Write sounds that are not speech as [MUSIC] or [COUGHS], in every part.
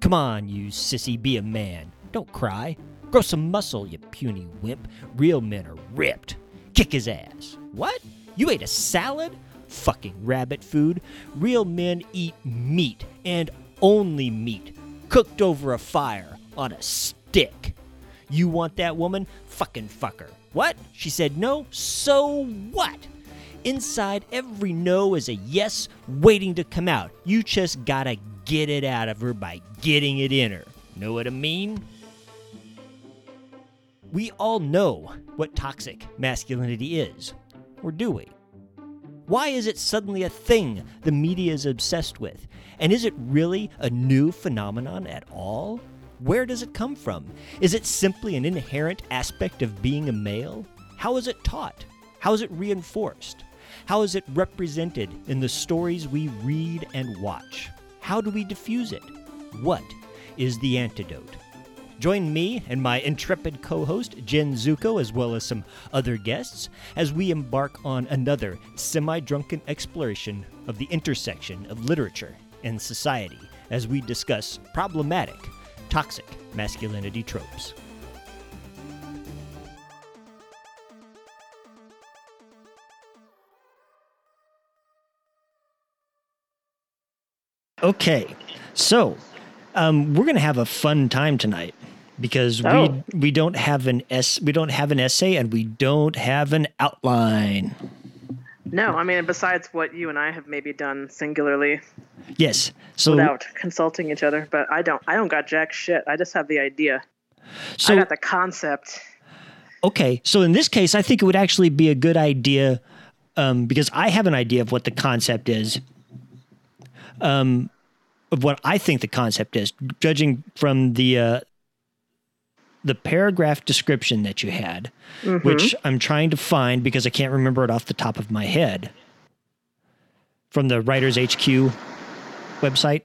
Come on, you sissy, be a man. Don't cry. Grow some muscle, you puny wimp. Real men are ripped. Kick his ass. What? You ate a salad? Fucking rabbit food. Real men eat meat, and only meat, cooked over a fire on a stick. You want that woman? Fucking fuck her. What? She said no? So what? Inside every no is a yes waiting to come out. You just gotta get it out of her by getting it in her. Know what I mean? We all know what toxic masculinity is. Or do we? Why is it suddenly a thing the media is obsessed with? And is it really a new phenomenon at all? Where does it come from? Is it simply an inherent aspect of being a male? How is it taught? How is it reinforced? How is it represented in the stories we read and watch? How do we diffuse it? What is the antidote? Join me and my intrepid co host, Jenn Zuko, as well as some other guests, as we embark on another semi drunken exploration of the intersection of literature and society as we discuss problematic, toxic masculinity tropes. Okay, so um, we're going to have a fun time tonight because Oh. we we don't have an s we don't have an essay and we don't have an outline. No, I mean, besides what you and I have maybe done singularly Yes, so without consulting each other, but I don't. I don't got jack shit. I just have the idea. so I got the concept. Okay, so in this case, I think it would actually be a good idea um, because I have an idea of what the concept is, um, of what I think the concept is, judging from the uh, the paragraph description that you had, which I'm trying to find because I can't remember it off the top of my head from the Writers HQ website.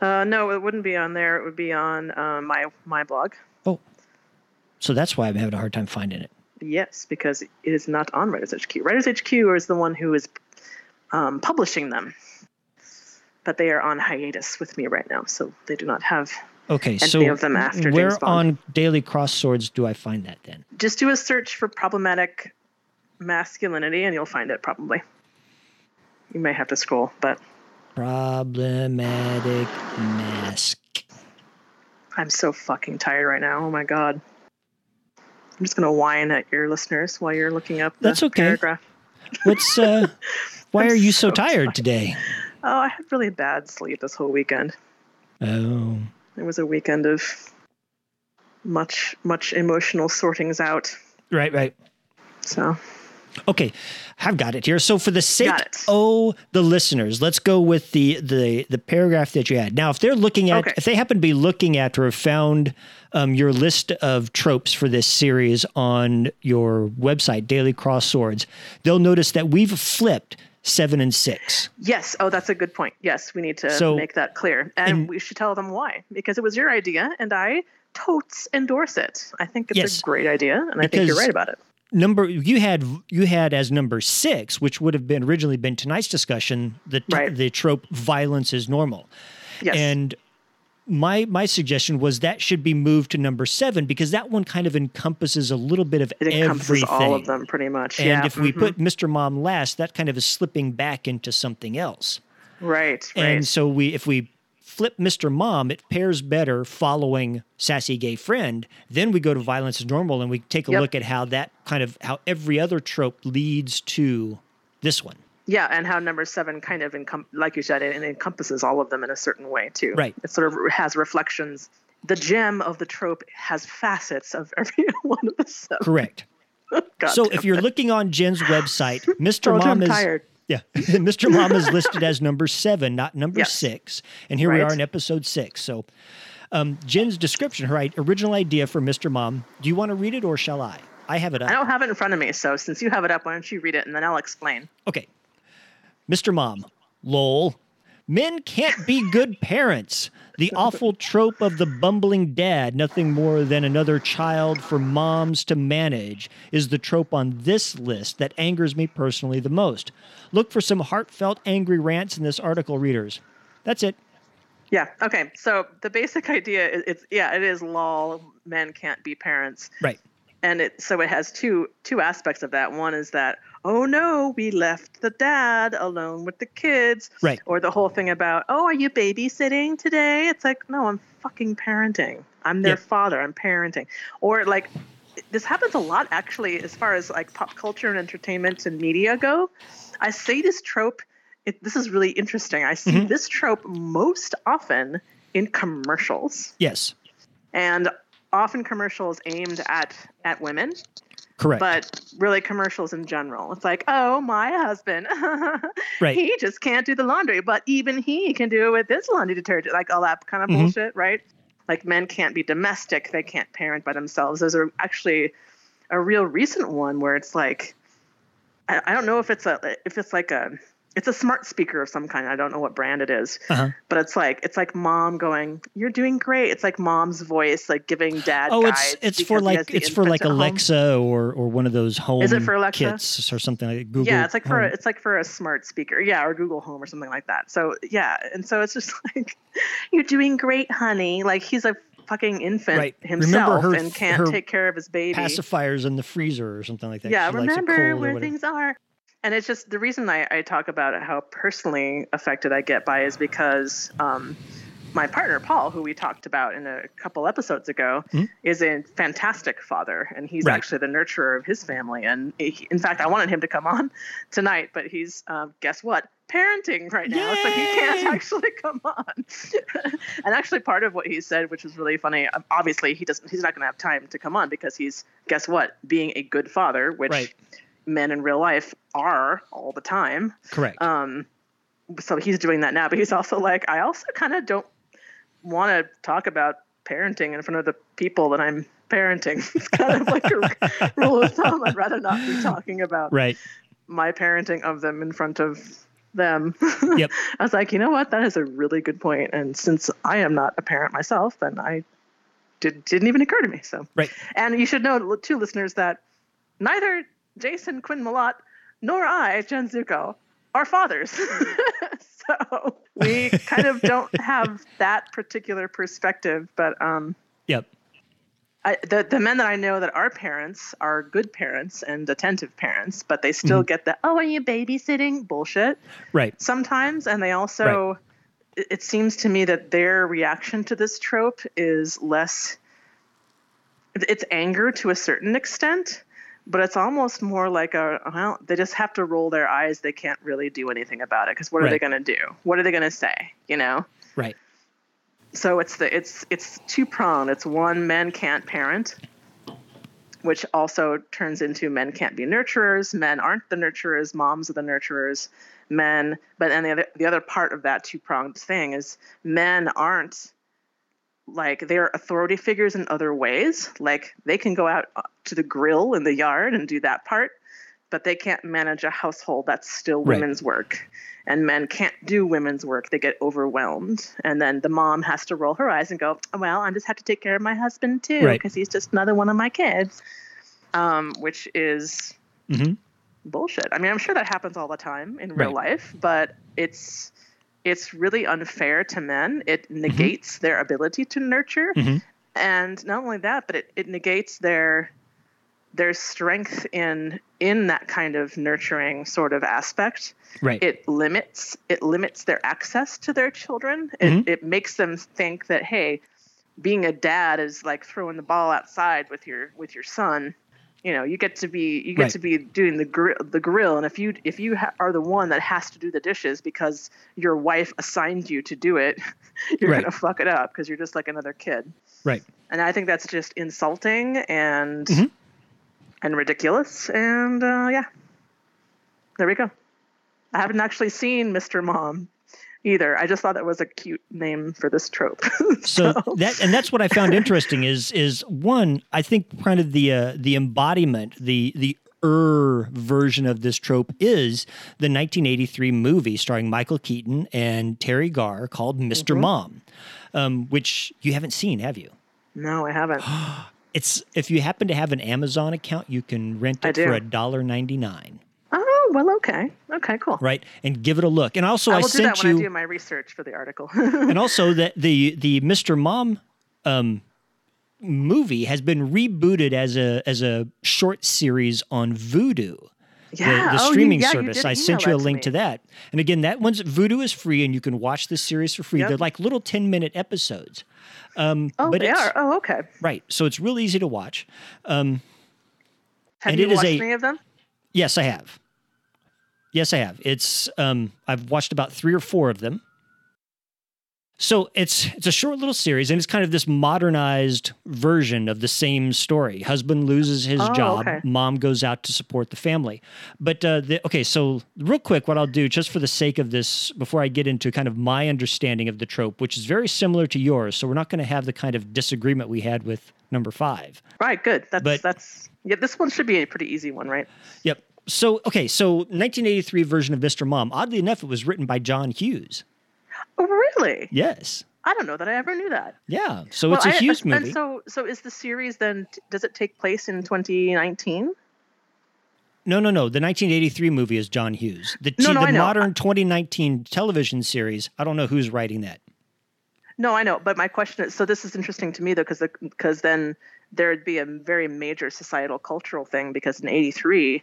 Uh, no, it wouldn't be on there. It would be on uh, my my blog. Oh, so that's why I'm having a hard time finding it. Yes, because it is not on Writers HQ. Writers HQ is the one who is um, publishing them, but they are on hiatus with me right now, so they do not have. Okay, Any so of them after where on Daily Cross Swords do I find that then? Just do a search for problematic masculinity, and you'll find it probably. You may have to scroll, but Problematic mask. I'm so fucking tired right now. Oh my god. I'm just gonna whine at your listeners while you're looking up the That's okay. paragraph. What's uh [LAUGHS] why are you so so tired today? Oh, I had really bad sleep this whole weekend. Oh. It was a weekend of much, much emotional sortings out. Right, right. So Okay, I've got it here. So for the sake oh the listeners, let's go with the the the paragraph that you had. Now, if they're looking at Okay. if they happen to be looking at or have found um, your list of tropes for this series on your website, Daily Cross Swords, they'll notice that we've flipped seven and six. yes, oh, that's a good point. Yes, we need to So- make that clear, and, and- we should tell them why because it was your idea, and I totes endorse it. I think it's Yes. a great idea, and I think you're right about it. number you had you had as number six, which would have been originally been tonight's discussion, the Right. the trope violence is normal. Yes, And my my suggestion was that should be moved to number seven because that one kind of encompasses a little bit of it encompasses everything. all of them pretty much. And yeah, if we mhm. put Mr. Mom last, that kind of is slipping back into something else. right, right, And so we if we flip Mr. Mom, it pairs better following Sassy Gay Friend. Then we go to Violence is Normal and we take a Yep. look at how that kind of how every other trope leads to this one. Yeah, and how number seven kind of encom- like you said, it, it encompasses all of them in a certain way too. Right. It sort of has reflections. The gem of the trope has facets of every [LAUGHS] one of the seven. Correct. [LAUGHS] God so if you're it. looking on Jenn's website, [LAUGHS] Mr. Mom I'm is tired. yeah, Mr. Mom is listed as number seven, not number Yes. six. And here we are in episode six. So um, Jenn's description, her original idea for Mr. Mom. Do you want to read it or shall I? I have it up. I don't have it in front of me, so since you have it up, why don't you read it and then I'll explain. Okay. Mr. Mom, lol. Men can't be good parents. The awful trope of the bumbling dad, nothing more than another child for moms to manage, is the trope on this list that angers me personally the most. Look for some heartfelt, angry rants in this article, readers. That's it. Yeah. Okay. So the basic [LAUGHS] idea is it's yeah, it is lol men can't be parents. Right. And it so it has two two aspects of that. One is that oh no, we left the dad alone with the kids. Right. Or the whole thing about oh, are you babysitting today? It's like no, I'm fucking parenting. I'm their Yep. father. I'm parenting. Or like this happens a lot actually as far as like pop culture and entertainment and media go. I see this trope. It, this is really interesting. I see Mhm. this trope most often in commercials Yes. and often commercials aimed at at women Correct. but really commercials in general it's like oh my husband [LAUGHS] Right. he just can't do the laundry but even he can do it with this laundry detergent like all that kind of Mhm. bullshit right like men can't be domestic they can't parent by themselves there's a, actually a real recent one where it's like I, I don't know if it's a if it's like a it's a smart speaker of some kind i don't know what brand it is uh-huh. but it's like it's like mom going you're doing great it's like mom's voice like giving dad Oh, it's it's for like it's for like home. Alexa or or one of those home Is it for Alexa? kits or something like Google. yeah it's like for a, it's like for a smart speaker yeah or google home or something like that so yeah and so it's just [LAUGHS] like you're doing great honey like he's a fucking infant Right. Himself her- and can't take care of his baby pacifiers in the freezer or something like that. yeah remember where things are and it's just the reason I, I talk about how personally affected i get by is because um, my partner paul who we talked about in a couple episodes ago Mhm. is a fantastic father. And he's Right. actually the nurturer of his family. And he, in fact i wanted him to come on [LAUGHS] tonight but he's um, guess what? Parenting right now. So he can't actually [LAUGHS] come on. [LAUGHS] And actually part of what he said which was really funny um, obviously he doesn't he's not going to have time to come on because he's guess what? Being a good father which Right. Men in real life are all the time Correct. um, so he's doing that now, but he's also like, I also kind of don't want to talk about parenting in front of the people that I'm parenting. [LAUGHS] It's kind of like a [LAUGHS] rule of thumb. I'd rather not be talking about right. my parenting of them in front of them. [LAUGHS] Yep. I was like, you know what? That is a really good point. And since I am not a parent myself, then I did, didn't even occur to me. So, Right. and you should know, too, listeners, that neither Jason Quinn Malott nor I, Jenn Zuko, are fathers. [LAUGHS] so we kind of don't [LAUGHS] have that particular perspective. But um, Yep. I, the, the men that I know that are parents are good parents and attentive parents, but they still get the, oh, are you babysitting bullshit Right. sometimes. And they also, it, it seems to me that their reaction to this trope is less, it's anger to a certain extent, but it's almost more like a, well, they just have to roll their eyes. They can't really do anything about it because what are they going to do? What are they going to say? You know? Right. so it's the it's it's two pronged. It's one men can't parent, which also turns into men can't be nurturers. Men aren't the nurturers. Moms are the nurturers. Men, but and the other the other part of that two pronged thing is men aren't like they're authority figures in other ways. Like they can go out uh, to the grill in the yard and do that part, but they can't manage a household. That's still Right. women's work and men can't do women's work. They get overwhelmed. And then the mom has to roll her eyes and go, Well, I just have to take care of my husband too, Right. because he's just another one of my kids. Um, which is hmm bullshit. I mean, I'm sure that happens all the time in real Right. life, but it's it's really unfair to men. It Mm-hmm. negates their ability to nurture. Mhm. And not only that, but it, it negates their their strength in in that kind of nurturing sort of aspect Right. it limits it limits their access to their children. It, Mhm. it makes them think that hey, being a dad is like throwing the ball outside with your with your son. You know, you get to be you get Right. to be doing the grill the grill, and if you if you ha- are the one that has to do the dishes because your wife assigned you to do it, [LAUGHS] you're Right. gonna fuck it up because you're just like another kid. right. And I think that's just insulting and Mhm. and ridiculous. And uh, yeah, there we go. I haven't actually seen Mr. Mom either. I just thought that was a cute name for this trope. [LAUGHS] So that and that's what I found [LAUGHS] interesting is is one I think kind of the uh, the embodiment the the er version of this trope is the 1983 movie starring Michael Keaton and Teri Garr called mister Mhm. Mom, um, which you haven't seen, have you? no, I haven't. [GASPS] It's if you happen to have an Amazon account, you can rent it for a dollar ninety nine. Oh well, okay, okay, cool. right? And give it a look. And also, I I, will do sent that when you, I do my research for the article. [LAUGHS] and also [LAUGHS] that the the Mr. Mom um, movie has been rebooted as a as a short series on Vudu. yeah, the, the oh, you- streaming yeah, you service. I sent you a link me. to that. And again, that one's Vudu is free, and you can watch this series for free. Yep. They're like little ten minute episodes. Um, Oh, but they it's, are. Oh, okay. Right, so it's real easy to watch. Um, Have And you it is watched a- any of them? yes, I have. Yes, I have. It's um, I've watched about three or four of them. So it's it's a short little series, and it's kind of this modernized version of the same story. Husband loses his Oh, job, okay. mom goes out to support the family. But uh, the, okay, so real quick, what I'll do, just for the sake of this, before I get into kind of my understanding of the trope, which is very similar to yours, so we're not going to have the kind of disagreement we had with number five. Right. Good. That's But- that's yeah. This one should be a pretty easy one, right? Yep. So okay, so 1983 version of Mr. Mom. Oddly enough, it was written by John Hughes. Oh, really? Yes. I don't know that I ever knew that. Yeah. So Well, it's a I- Hughes and movie. so, so is the series then? Does it take place in 2019? no, no, no. The 1983 movie is John Hughes. The, No, no, the modern 2019 television series. I don't know who's writing that. No, I know, but my question is: so this is interesting to me though, because because then there'd be a very major societal cultural thing because in '83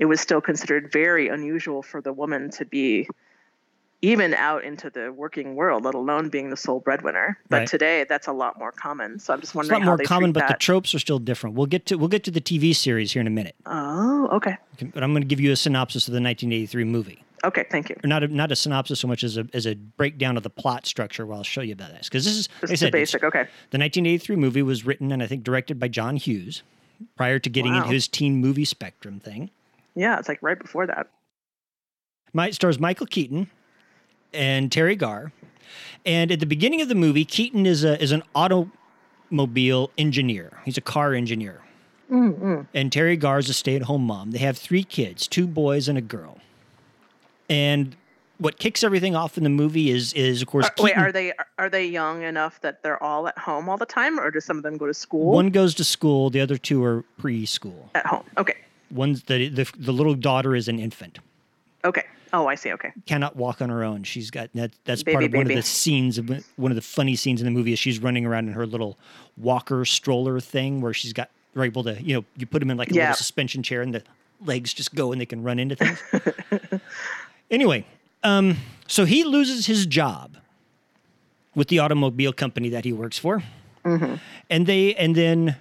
it was still considered very unusual for the woman to be even out into the working world, let alone being the sole breadwinner. But Right. today that's a lot more common. So I'm just wondering. It's a lot more common, but the tropes are still different. We'll get to we'll get to the TV series here in a minute. oh, okay, But I'm going to give you a synopsis of the 1983 movie. okay, thank you. Or not a, not a synopsis so much as a as a breakdown of the plot structure. Where I'll show you about this because this is like I Just the said, basic. Okay. The 1983 movie was written and I think directed by John Hughes prior to getting Wow. into his teen movie spectrum thing. Yeah, it's like right before that. My, it stars Michael Keaton and Teri Garr. And at the beginning of the movie, Keaton is a is an automobile engineer. He's a car engineer. Mm-mm. And Teri Garr is a stay-at-home mom. They have three kids, two boys and a girl. And what kicks everything off in the movie is is of course Are- wait, are they are they young enough that they're all at home all the time, or do some of them go to school one goes to school, the other two are preschool. at home? Okay, One's the, the the little daughter is an infant. okay. Oh, I see. Okay. cannot walk on her own. She's got that. That's Baby, part of one of the scenes. Of, one of the funny scenes in the movie is she's running around in her little walker stroller thing, where she's got they're able to you know you put them in like a Yeah. little suspension chair and the legs just go and they can run into things. [LAUGHS] anyway, um, so he loses his job with the automobile company that he works for, and they and then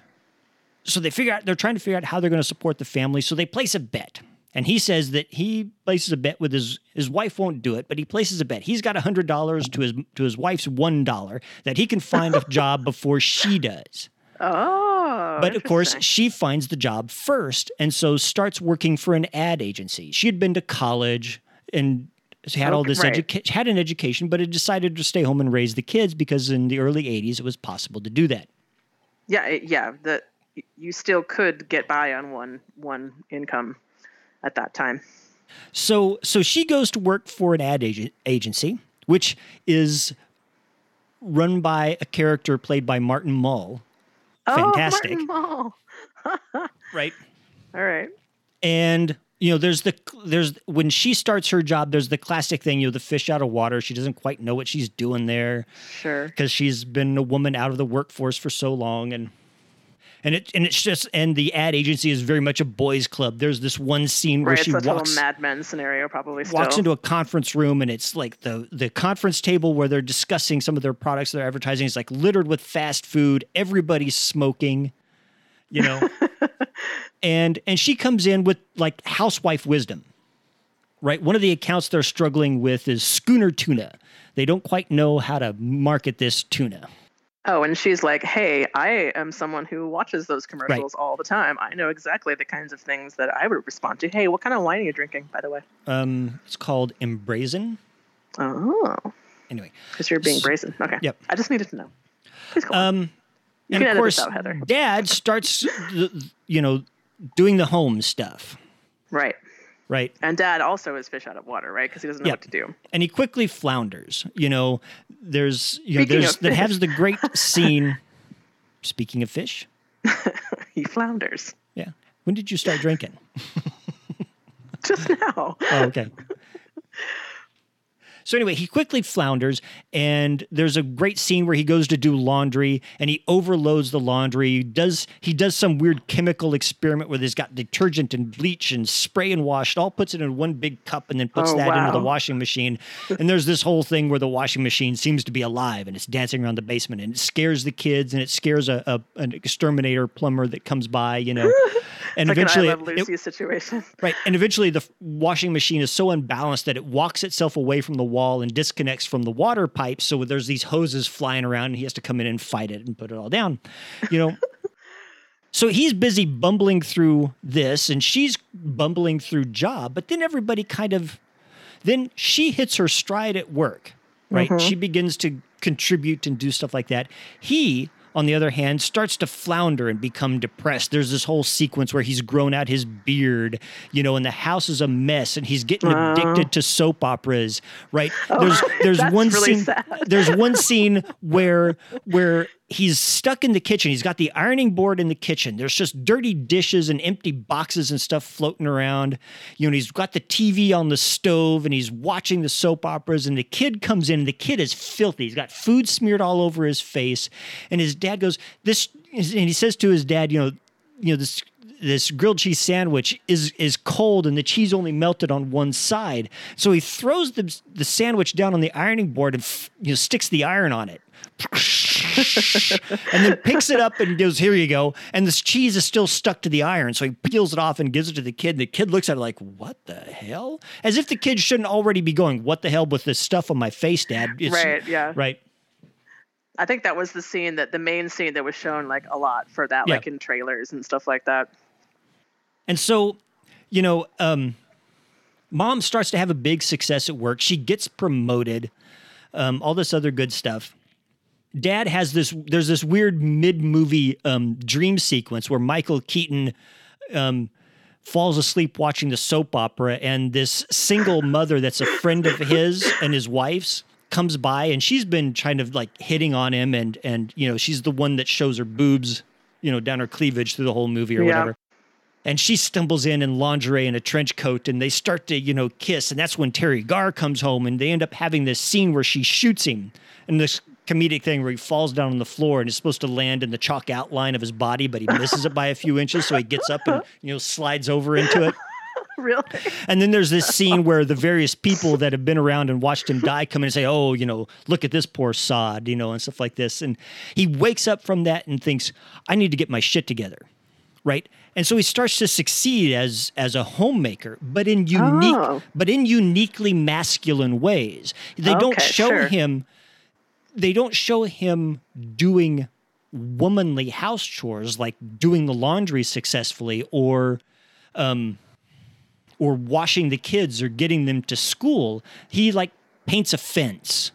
so they figure out they're trying to figure out how they're going to support the family. So they place a bet. And he says that he places a bet with his his wife won't do it, but he places a bet. He's got hundred dollars to his to his wife's one dollar that he can find a job before she does. Oh. But of course, she finds the job first, and so starts working for an ad agency. She had been to college and had all this right. education, had an education, but had decided to stay home and raise the kids because in the early '80s it was possible to do that. yeah, yeah. The you still could get by on one one income at that time. So so she goes to work for an ad agent, agency, which is run by a character played by Martin Mull, Fantastic. Oh, Martin Mull. [LAUGHS] right? All right. And you know, there's the there's when she starts her job, there's the classic thing, you know, the fish out of water. She doesn't quite know what she's doing there Sure. because she's been a woman out of the workforce for so long and and it and it's just and the ad agency is very much a boys club. There's this one scene where Right. she It's a walks Mad Men scenario, probably. Still. walks into a conference room and it's like the the conference table where they're discussing some of their products they're advertising is like littered with fast food everybody's smoking you know [LAUGHS] and and she comes in with like housewife wisdom right one of the accounts they're struggling with is schooner tuna they don't quite know how to market this tuna Oh, and she's like, "Hey, I am someone who watches those commercials all the time. I know exactly the kinds of things that I would respond to. Hey, what kind of wine are you drinking, by the way? um it's called embrazen Oh, anyway because you're being S- brazen. Okay. Yep. I just needed to know. Please go on. Um, You and can of edit course, this out, Heather. Dad starts, you know, doing the home stuff, Right. Right? And Dad also is fish out of water, right? Because he doesn't know Yep. what to do. And he quickly flounders. You know, there's, you know, Speaking there's that has the great [LAUGHS] scene. Speaking of fish, [LAUGHS] He flounders. yeah. When did you start drinking? [LAUGHS] just now. Oh, okay. So anyway, he quickly flounders, and there's a great scene where he goes to do laundry, and he overloads the laundry. He does he does some weird chemical experiment where he's got detergent and bleach and spray and wash. It all puts it in one big cup, and then puts Oh, that into the washing machine. And there's this whole thing where the washing machine seems to be alive, and it's dancing around the basement, and it scares the kids, and it scares a, a an exterminator plumber that comes by, you know. [LAUGHS] And Like eventually, an I Love it- situation. [LAUGHS] Right. And eventually the washing machine is so unbalanced that it walks itself away from the wall and disconnects from the water pipes. So there's these hoses flying around and he has to come in and fight it and put it all down. You know? [LAUGHS] so he's busy bumbling through this and she's bumbling through job, but then everybody kind of then she hits her stride at work, right? Mm-hmm. She begins to contribute and do stuff like that. He, on the other hand, starts to flounder and become depressed. There's this whole sequence where he's grown out his beard, you know, and the house is a mess and he's getting addicted to soap operas, right? [LAUGHS] there's there's that's one really scene sad. there's one scene where where he's stuck in the kitchen. He's got the ironing board in the kitchen. There's just dirty dishes and empty boxes and stuff floating around. You know, he's got the TV on the stove and he's watching the soap operas. And the kid comes in. And the kid is filthy. He's got food smeared all over his face. And his dad goes, "This," and he says to his dad, "You know, you know this." This grilled cheese sandwich is is cold and the cheese only melted on one side. So he throws the the sandwich down on the ironing board and f- you know sticks the iron on it and then picks it up and goes, "Here you go." And this cheese is still stuck to the iron, so he peels it off and gives it to the kid. And the kid looks at it like, "What the hell?" As if the kid shouldn't already be going, "What the hell with this stuff on my face, Dad?" It's- Right, yeah. right. I think that was the scene that the main scene that was shown like a lot for that, Yeah. like in trailers and stuff like that. And so, you know, um, mom starts to have a big success at work. She gets promoted, um, all this other good stuff. Dad has this, there's this weird mid movie um, dream sequence where Michael Keaton um, falls asleep watching the soap opera, and this single mother that's a friend of his and his wife's comes by and she's been kind of like hitting on him and and you know she's the one that shows her boobs you know down her cleavage through the whole movie or Yeah. whatever and she stumbles in in lingerie and a trench coat and they start to you know kiss and that's when teri garr comes home and they end up having this scene where she shoots him and this comedic thing where he falls down on the floor and is supposed to land in the chalk outline of his body but he misses it by a few inches so he gets up and you know slides over into it [LAUGHS] really? and then there's this scene where the various people that have been around and watched him die come in and say, "Oh, you know, look at this poor sod," you know, and stuff like this. And he wakes up from that and thinks, "I need to get my shit together." Right? And so he starts to succeed as as a homemaker, but in unique Oh. but in uniquely masculine ways. They don't show sure. him they don't show him doing womanly house chores like doing the laundry successfully or um, or washing the kids or getting them to school. He like paints a fence,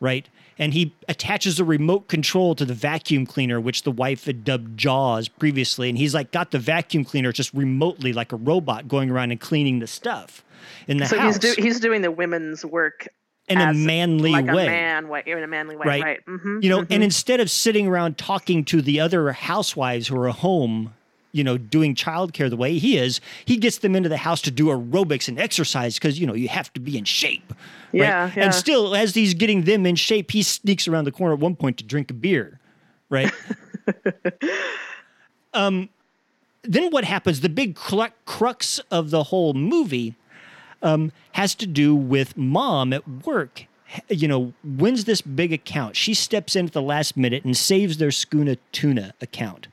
right? And he attaches a remote control to the vacuum cleaner, which the wife had dubbed Jaws previously. And he's like got the vacuum cleaner just remotely, like a robot, going around and cleaning the stuff in the So house he's do, he's doing the women's work in a manly like way. a man way, in a manly way, Right. right? hmm you know, and instead of sitting around talking to the other housewives who are home, you know, doing childcare the way he is, he gets them into the house to do aerobics and exercise because, you know, you have to be in shape. right? Yeah, yeah. And still, as he's getting them in shape, he sneaks around the corner at one point to drink a beer, right? [LAUGHS] um, then what happens? The big cru- crux of the whole movie um, has to do with mom at work. You know, wins this big account. She steps in at the last minute and saves their Schooner Tuna account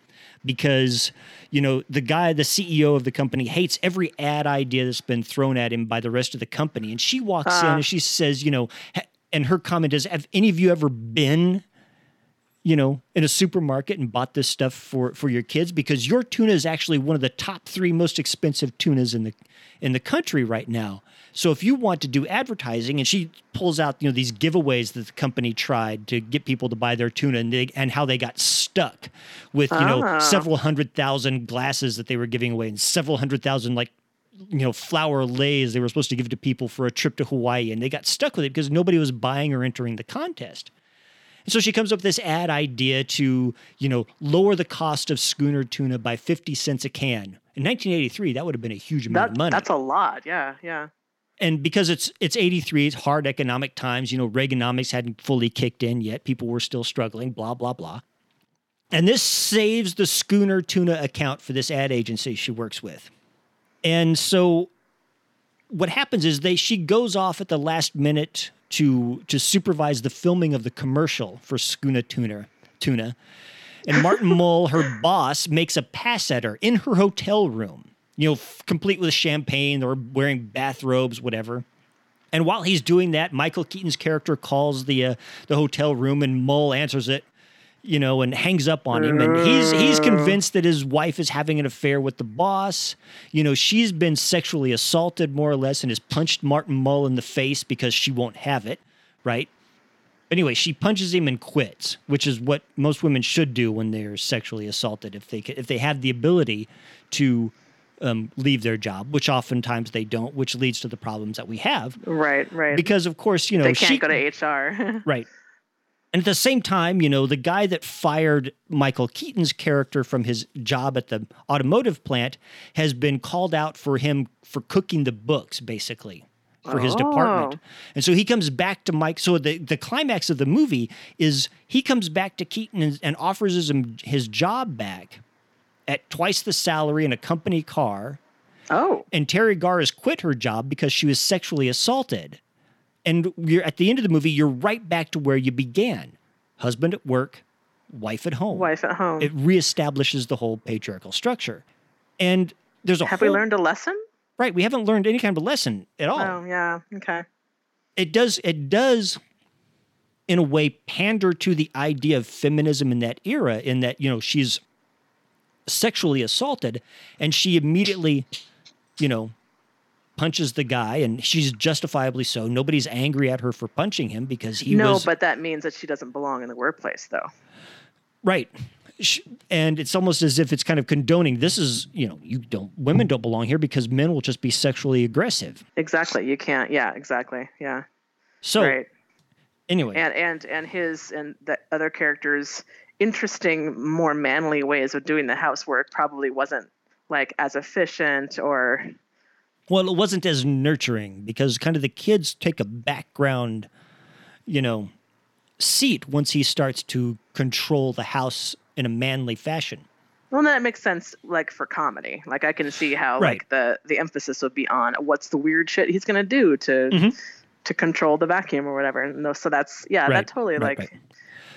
because, you know, the guy, the CEO of the company, hates every ad idea that's been thrown at him by the rest of the company. And she walks in uh. and she says, you know, and her comment is, Have any of you ever been you know, in a supermarket and bought this stuff for for your kids because your tuna is actually one of the top three most expensive tunas in the in the country right now. So if you want to do advertising, and she pulls out you know these giveaways that the company tried to get people to buy their tuna, and they, and how they got stuck with you know Ah. several hundred thousand glasses that they were giving away, and several hundred thousand like you know flower leis they were supposed to give to people for a trip to Hawaii, and they got stuck with it because nobody was buying or entering the contest. And so she comes up with this ad idea to, you know, lower the cost of schooner tuna by 50 cents a can. In 1983, that would have been a huge amount That, of money. that's a lot. Yeah, yeah. And because it's it's 83 it's hard economic times you know reaganomics hadn't fully kicked in yet. People were still struggling blah blah blah. And this saves the schooner tuna account for this ad agency she works with. And so what happens is they she goes off at the last minute to to supervise the filming of the commercial for schooner tuna tuna. And martin [LAUGHS] mull her boss makes a pass at her in her hotel room you know f- complete with champagne or wearing bathrobes whatever and while he's doing that michael keaton's character calls the uh, the hotel room and mull answers it you know, and hangs up on him. And he's he's convinced that his wife is having an affair with the boss. You know, she's been sexually assaulted more or less and has punched Martin Mull in the face because she won't have it, right? Anyway, she punches him and quits, which is what most women should do when they're sexually assaulted if they if they have the ability to um, leave their job, which oftentimes they don't, which leads to the problems that we have. Right, right. Because of course, you know, they can't she go to HR. [LAUGHS] Right. And at the same time, you know, the guy that fired Michael Keaton's character from his job at the automotive plant has been called out for him for cooking the books, basically, for his department. And so he comes back to Mike. So the, the climax of the movie is he comes back to Keaton and, and offers him his job back at twice the salary in a company car oh, and Teri Garr has quit her job because she was sexually assaulted. And you're at the end of the movie, you're right back to where you began. Husband at work, wife at home. wife at home. It reestablishes the whole patriarchal structure. And there's a Have whole, we learned a lesson? right, we haven't learned any kind of a lesson at all. Oh, yeah. Okay. It does it does in a way pander to the idea of feminism in that era in that, you know, she's sexually assaulted and she immediately, you know, punches the guy and she's justifiably so. Nobody's angry at her for punching him because he no, was but that means that she doesn't belong in the workplace, though. right. And it's almost as if it's kind of condoning this is, you know, you don't women don't belong here because men will just be sexually aggressive. Exactly. You can't. Yeah. Exactly. Yeah. So right. anyway, And and and his and the other characters' interesting, more manly ways of doing the housework probably wasn't like as efficient or Well, it wasn't as nurturing because kind of the kids take a background, you know, seat once he starts to control the house in a manly fashion. Well, that makes sense, like for comedy. Like I can see how Right. like the the emphasis would be on what's the weird shit he's gonna do to Mhm. to control the vacuum or whatever. And so that's yeah, Right, that totally right, like.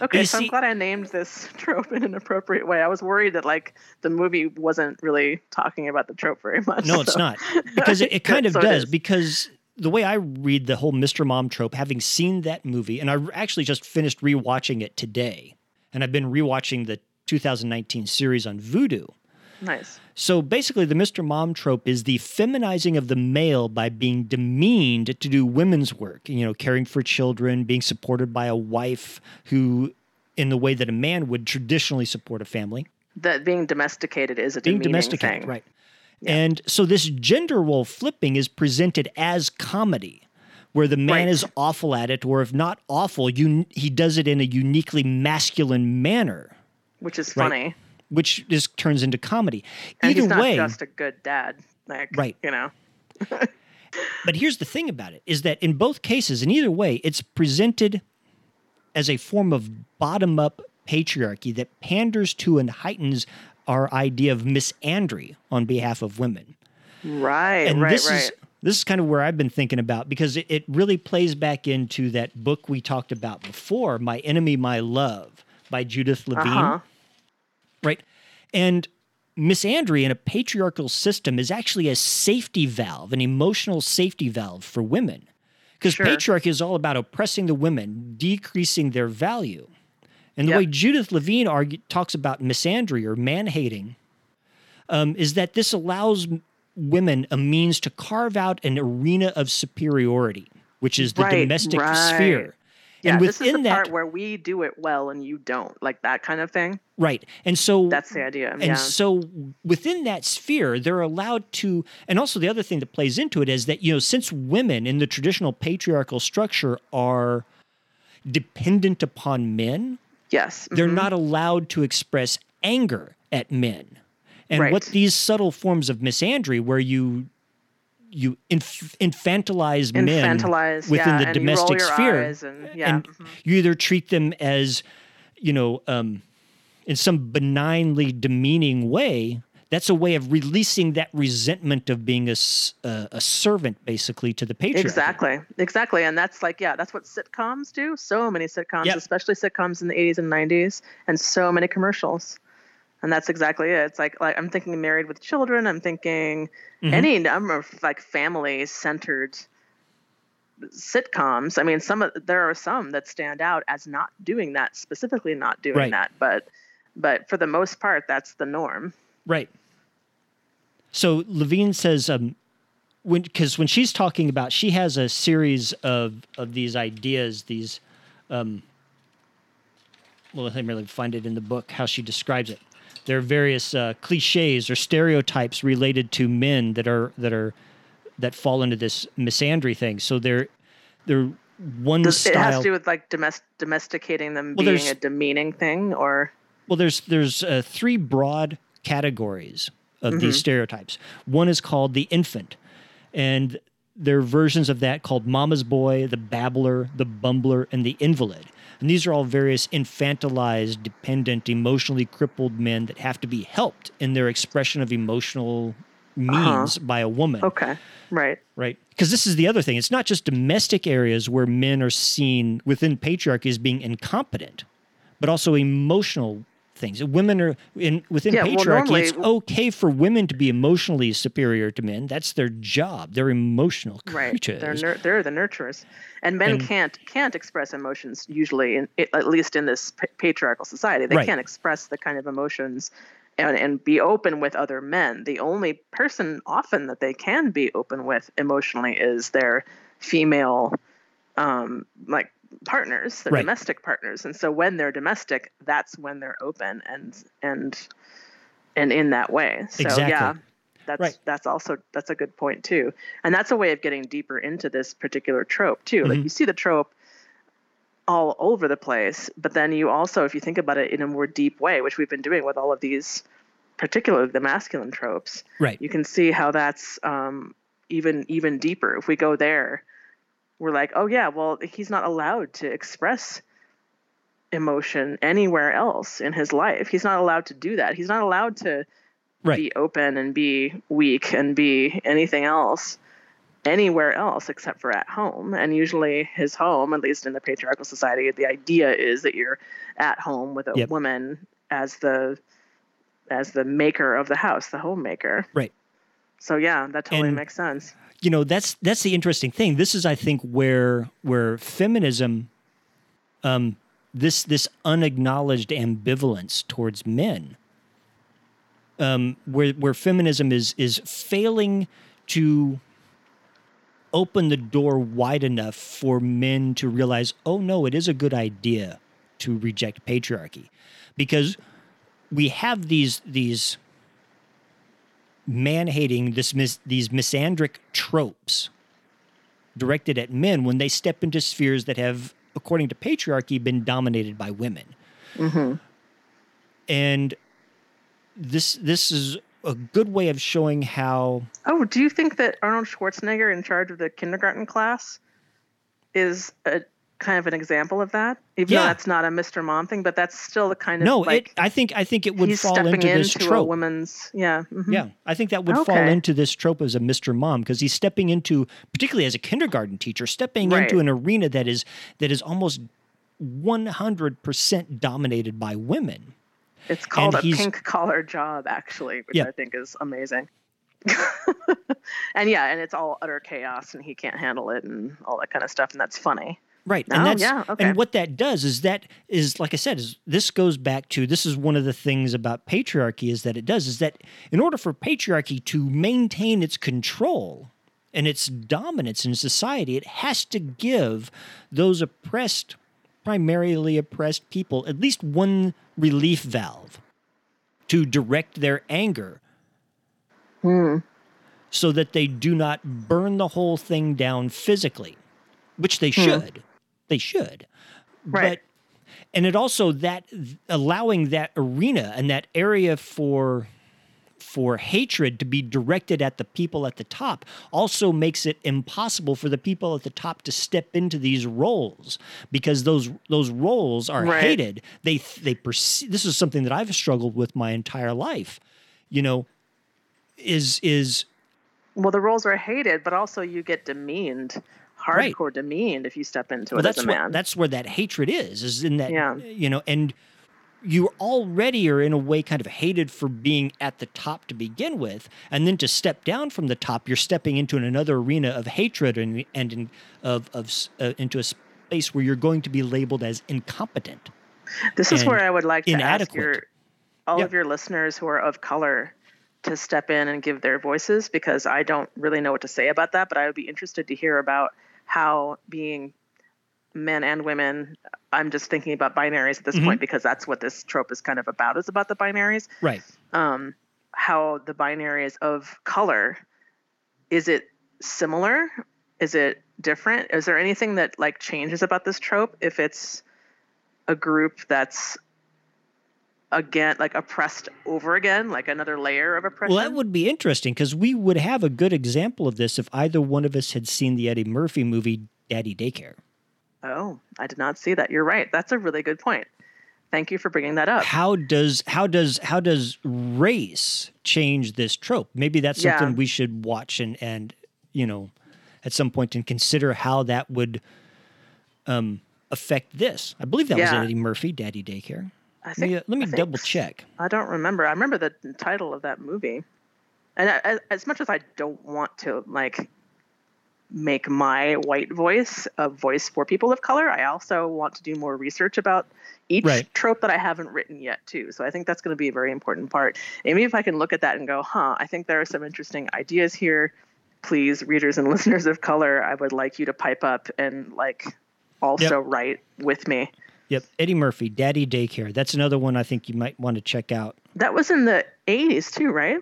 Okay, so see- I'm glad I named this [LAUGHS] trope in an appropriate way. I was worried that like the movie wasn't really talking about the trope very much. No, [LAUGHS] it's not because it, it [LAUGHS] kind of So does because the way I read the whole Mr. Mom trope, having seen that movie, and I actually just finished rewatching it today, and I've been rewatching the 2019 series on Vudu. Nice. So basically, the Mr. Mom trope is the feminizing of the male by being demeaned to do women's work, you know, caring for children, being supported by a wife who, in the way that a man would traditionally support a family, That being domesticated is a being demeaning domesticated, thing. right? And so this gender role flipping is presented as comedy, where the man Right. is awful at it, or if not awful, you, he does it in a uniquely masculine manner, Which is Right. funny. Which just turns into comedy. And Either he's not way, just a good dad. Like Right. you know. [LAUGHS] But here's the thing about it is that in both cases, in either way, it's presented as a form of bottom up patriarchy that panders to and heightens our idea of misandry on behalf of women. Right, And right, this right. is this is kind of where I've been thinking about because it, it really plays back into that book we talked about before, My Enemy, My Love by Judith Levine uh-huh. Right? And misandry in a patriarchal system is actually a safety valve, an emotional safety valve for women. Because Sure. patriarchy is all about oppressing the women, decreasing their value. And the Yep. way Judith Levine argue, talks about misandry or man hating um, is that this allows women a means to carve out an arena of superiority, which is the Right, domestic right. sphere. Yeah, and this is the within that, part where we do it well and you don't, like that kind of thing. right. And so That's the idea. And yeah. so within that sphere, they're allowed to, and also the other thing that plays into it is that, you know, since women in the traditional patriarchal structure are, dependent upon men, Yes. they're mhm. not allowed to express anger at men. And Right. what these subtle forms of misandry, where you you inf- infantilize, men within yeah, the domestic you roll your sphere, and yeah and mhm. you either treat them as, you know, um, in some benignly demeaning way. That's a way of releasing that resentment of being a, uh, a servant, basically, to the patriarchy. exactly exactly and that's like yeah that's what sitcoms do so many sitcoms Yep. especially sitcoms in the 80s and 90s and so many commercials and that's exactly it it's like like i'm thinking married with children i'm thinking Mhm. any number of like family centered sitcoms i mean some of there are some that stand out as not doing that specifically not doing Right. that but but for the most part that's the norm Right. So Levine says, um, when because when she's talking about, she has a series of of these ideas, these, um, well, let me really find it in the book how she describes it. There are various uh, cliches or stereotypes related to men that are that are that fall into this misandry thing. So they're they're one Does, it has to do with like domest- domesticating them Well, being a demeaning thing or Well, there's there's uh, three broad categories of these stereotypes. One is called the infant, and there are versions of that called mama's boy, the babbler, the bumbler, and the invalid. And these are all various infantilized, dependent, emotionally crippled men that have to be helped in their expression of emotional means uh-huh. by a woman okay right right? Because this is the other thing. It's not just domestic areas where men are seen within patriarchy as being incompetent, but also emotional things. Women are in within Yeah, well, patriarchy. it's okay for women to be emotionally superior to men. That's their job. They're emotional right creatures. they're nur- they're the nurturers and men And- can't can't express emotions usually in at least in this pa- patriarchal society they Right. can't express the kind of emotions and, and be open with other men the only person often that they can be open with emotionally is their female um like partners their Right. domestic partners and so when they're domestic that's when they're open and and and in that way so Exactly. yeah that's Right. that's also that's a good point too and that's a way of getting deeper into this particular trope too like Mhm. you see the trope all over the place but then you also if you think about it in a more deep way which we've been doing with all of these particularly the masculine tropes right. you can see how that's um, even even deeper if we go there we're like oh yeah well he's not allowed to express emotion anywhere else in his life he's not allowed to do that he's not allowed to Right. be open and be weak and be anything else anywhere else except for at home and usually his home at least in the patriarchal society the idea is that you're at home with a Yep. woman as the as the maker of the house the homemaker Right. So yeah that totally And- makes sense. you know that's that's the interesting thing. This is i think where where feminism um this this unacknowledged ambivalence towards men um where where feminism is is failing to open the door wide enough for men to realize oh no it is a good idea to reject patriarchy. Because we have these these man hating mis- these misandric tropes directed at men when they step into spheres that have according to patriarchy been dominated by women. Hmm and this this is a good way of showing how oh do you think that arnold schwarzenegger in charge of the kindergarten class is a kind of an example of that even Yeah. though that's not a mr mom thing but that's still the kind of no like it i think i think it would fall into this into a trope woman's yeah mhm. Yeah, I think that would fall into this trope as a Mr. Mom because he's stepping into, particularly as a kindergarten teacher, stepping Right. into an arena that is that is almost one hundred percent dominated by women. It's called a pink collar job, actually, which Yeah. I think is amazing. [LAUGHS] and yeah, and it's all utter chaos, and he can't handle it, and all that kind of stuff, and that's funny. Right. Oh, and that's yeah, okay. and what that does is that is like I said, is this goes back to this is one of the things about patriarchy is that it does is that in order for patriarchy to maintain its control and its dominance in society, it has to give those oppressed, primarily oppressed people at least one relief valve to direct their anger Hmm. so that they do not burn the whole thing down physically, which they should. They should. Right. But and it also that allowing that arena and that area for for hatred to be directed at the people at the top also makes it impossible for the people at the top to step into these roles because those those roles are Right. hated they they perceive this is something that I've struggled with my entire life you know is is Well, the roles are hated, but also you get demeaned, Right. hardcore demeaned if you step into well, it as that's a what, man. that's where that hatred is is in that Yeah. you know and you already are in a way kind of hated for being at the top to begin with and then to step down from the top you're stepping into another arena of hatred and and in, of of uh, into a space where you're going to be labeled as incompetent this is where I would like to ask your all Yeah. of your listeners who are of color to step in and give their voices because I don't really know what to say about that, but I would be interested to hear about how being men and women I'm just thinking about binaries at this Mhm. point because that's what this trope is kind of about is about the binaries. right um, how the binaries of color is it similar is it different is there anything that like changes about this trope if it's a group that's again like oppressed over again like another layer of oppression well that would be interesting because we would have a good example of this if either one of us had seen the eddie murphy movie daddy daycare. Oh i did not see that. You're right. That's a really good point. Thank you for bringing that up. How does how does how does race change this trope? Maybe that's Yeah. something we should watch and and you know at some point and consider how that would um affect this. I believe that was eddie murphy daddy daycare i let think me, uh, let me I double s- check I don't remember. I remember the title of that movie. And I, as much as I don't want to like make my white voice a voice for people of color, I also want to do more research about each Right. trope that I haven't written yet too. So I think that's going to be a very important part. Maybe if I can look at that and go, "Huh, I think there are some interesting ideas here." Please, readers and [LAUGHS] listeners of color, I would like you to pipe up and like also write with me. Yep eddie murphy daddy daycare that's another one i think you might want to check out That was in the 80s too, right?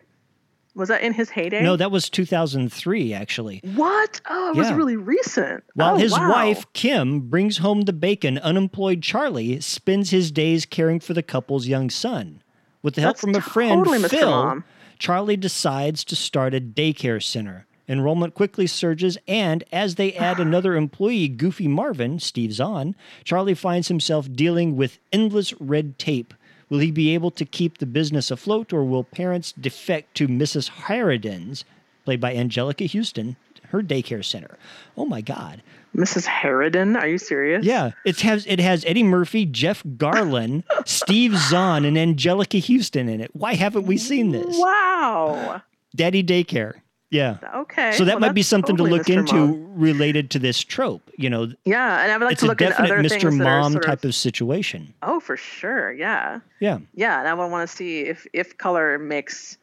Was that in his heyday? no that was 2003 actually What? Oh, it was really recent. While Oh, his wow. wife, Kim, brings home the bacon, unemployed Charlie spends his days caring for the couple's young son. With the help That's from a friend, totally Phil, Charlie decides to start a daycare center. Enrollment quickly surges, and as they add ah. another employee, Goofy Marvin, Steve Zahn, Charlie finds himself dealing with endless red tape. Will he be able to keep the business afloat, or will parents defect to Mrs. Harridan's, played by Anjelica Huston, her daycare center? Oh my God. Mrs. Harridan, are you serious? Yeah, it has it has Eddie Murphy, Jeff Garlin, [LAUGHS] Steve Zahn, and Anjelica Huston in it. Why haven't we seen this? Wow. Daddy Daycare. Yeah. Okay. So that Well, might be something totally to look Mr. into Mom. related to this trope. You know, Yeah, and I would like to look at other Mr. things Mom sort type of situation. Oh, for sure. Yeah. Yeah. Yeah, and I would want to see if if color makes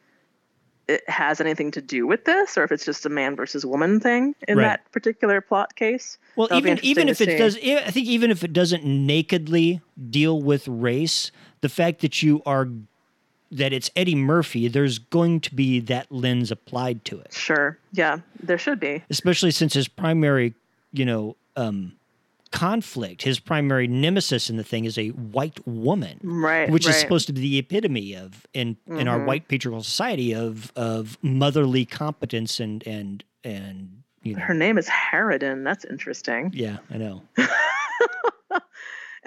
it has anything to do with this, or if it's just a man versus woman thing in Right. that particular plot case. Well, That'll even even if it does, I think even if it doesn't nakedly deal with race, the fact that you are that it's Eddie Murphy, there's going to be that lens applied to it. Sure. Yeah, there should be. especially since his primary, you know, um, conflict, his primary nemesis in the thing is a white woman, Right. which is supposed to be the epitome of in in our Mhm. white patriarchal society of of motherly competence and and and you know, Her name is Harridan. That's interesting. yeah, I know. [LAUGHS]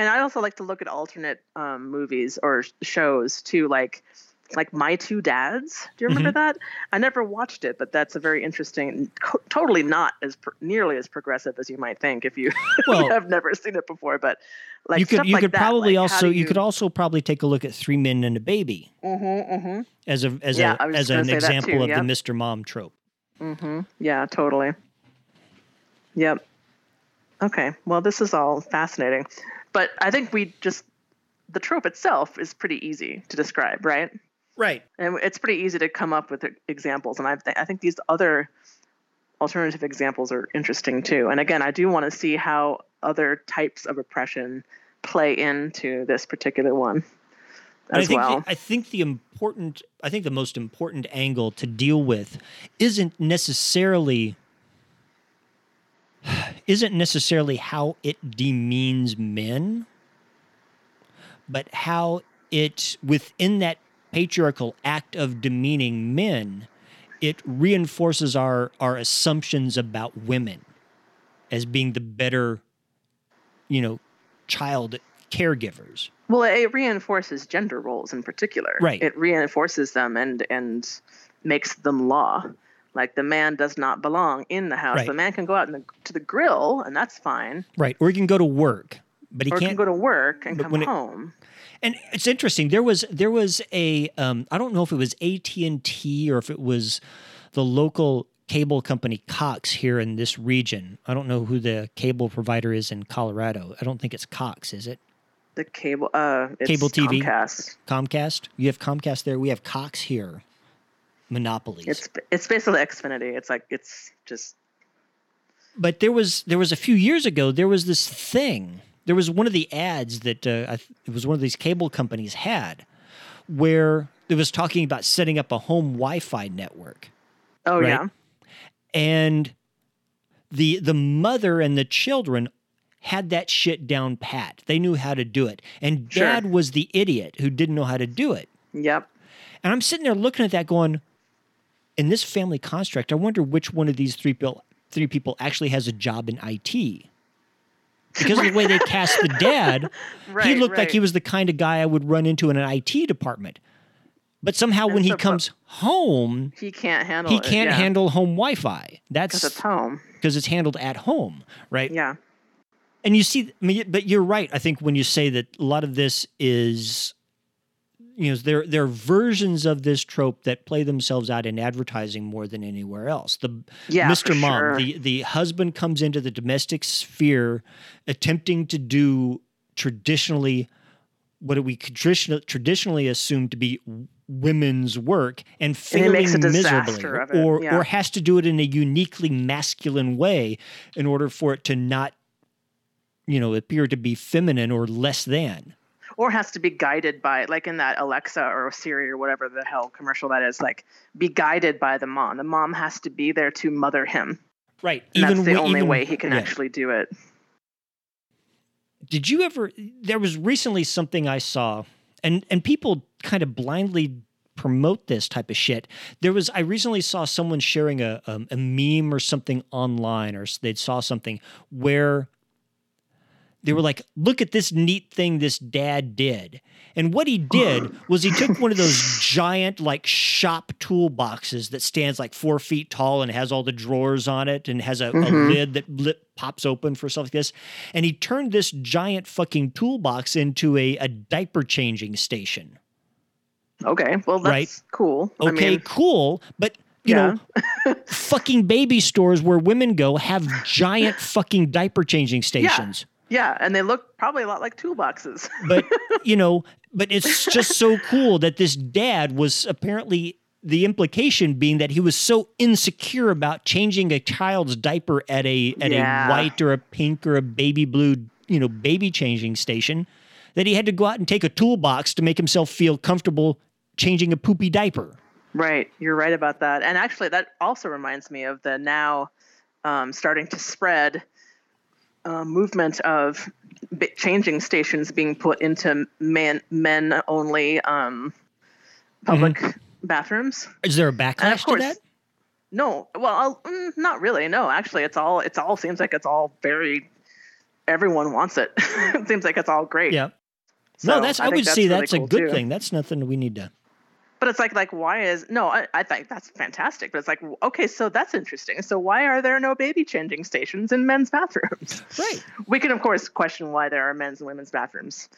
And I also like to look at alternate um, movies or shows too, like like My Two Dads. Do you remember Mm-hmm. that? I never watched it, but that's a very interesting. Co- totally not as pr- nearly as progressive as you might think [LAUGHS] if you, Well- have never seen it before. But like you could you like could that, probably like, also do you, could also probably take a look at Three Men and a Baby Mm-hmm, mm-hmm, as a as Yeah, a as an example too, of yep. the Mr. Mom trope. mm-hmm. Yeah, totally. Yep. Okay. Well, this is all fascinating, but I think we just the trope itself is pretty easy to describe, right? Right. and it's pretty easy to come up with examples and I, th- I think these other alternative examples are interesting too and again i do want to see how other types of oppression play into this particular one And I as think well the, I think the important I think the most important angle to deal with isn't necessarily isn't necessarily how it demeans men but how it within that patriarchal act of demeaning men, it reinforces our our assumptions about women as being the better, you know, child caregivers. Well, it reinforces gender roles in particular. Right. It reinforces them and and makes them law. Like the man does not belong in the house. Right. The man can go out in the, to the grill, and that's fine. Right. Or he can go to work, but he or can't can go to work and come it- home. And it's interesting. There was there was a um, I don't know if it was AT and T or if it was the local cable company Cox here in this region. I don't know who the cable provider is in Colorado. I don't think it's Cox, is it? The cable, uh, it's Cable TV? Comcast. Comcast. You have Comcast there. We have Cox here. Monopolies. It's it's basically Xfinity. It's like it's just but there was there was a few years ago there was this thing there was one of the ads that uh, it was one of these cable companies had where it was talking about setting up a home wi-fi network oh Right. yeah, and the the mother and the children had that shit down pat they knew how to do it and Sure. dad was the idiot who didn't know how to do it yep. and i'm sitting there looking at that going in this family construct i wonder which one of these three people three people actually has a job in it because of the way they [LAUGHS] cast the dad he Right, looked like he was the kind of guy i would run into in an it department but somehow when And he so, but- comes home He can't handle. he can't yeah, handle home wi-fi That's because it's home. because it's handled at home right Yeah. and you see I mean, but you're right i think when you say that a lot of this is you know there there are versions of this trope that play themselves out in advertising more than anywhere else the Yeah, mr mom sure. the the husband comes into the domestic sphere attempting to do traditionally what we traditionally traditionally assume to be women's work and And failing makes a miserably or yeah. or has to do it in a uniquely masculine way in order for it to not you know appear to be feminine or less than or has to be guided by like in that Alexa or Siri or whatever the hell commercial that is like be guided by the mom. The mom has to be there to mother him. right And that's the we- only even- way he can yeah. actually do it. did you ever there was recently something i saw and and people kind of blindly promote this type of shit there was i recently saw someone sharing a um, a meme or something online or they saw something where they were like look at this neat thing this dad did and what he did [GASPS] was he took one of those giant like shop toolboxes that stands like four feet tall and has all the drawers on it and has a, a mm-hmm. lid that lip pops open for stuff like this and he turned this giant fucking toolbox into a, a diaper changing station Okay, well that's Right. cool. okay I mean, cool but you Yeah. know [LAUGHS] fucking baby stores where women go have giant fucking diaper changing stations yeah, and they look probably a lot like toolboxes. [LAUGHS] but you know but it's just so cool that this dad was apparently the implication being that he was so insecure about changing a child's diaper at a at Yeah. a white or a pink or a baby blue you know baby changing station that he had to go out and take a toolbox to make himself feel comfortable changing a poopy diaper Right, you're right about that. And actually, that also reminds me of the now um, starting to spread uh, movement of changing stations being put into man men only um, public bathrooms. is there a backlash of to that no. Well, I'll, mm, not really. No, actually, it's all it's all seems like it's all very. Everyone wants it. [LAUGHS] it seems like it's all great. yeah So no that's i, think would see really that's a good too. thing that's nothing we need to But it's like, like, why is no? I, I think that's fantastic. But it's like, okay, so that's interesting. So why are there no baby changing stations in men's bathrooms? [LAUGHS] right We can, of course, question why there are men's and women's bathrooms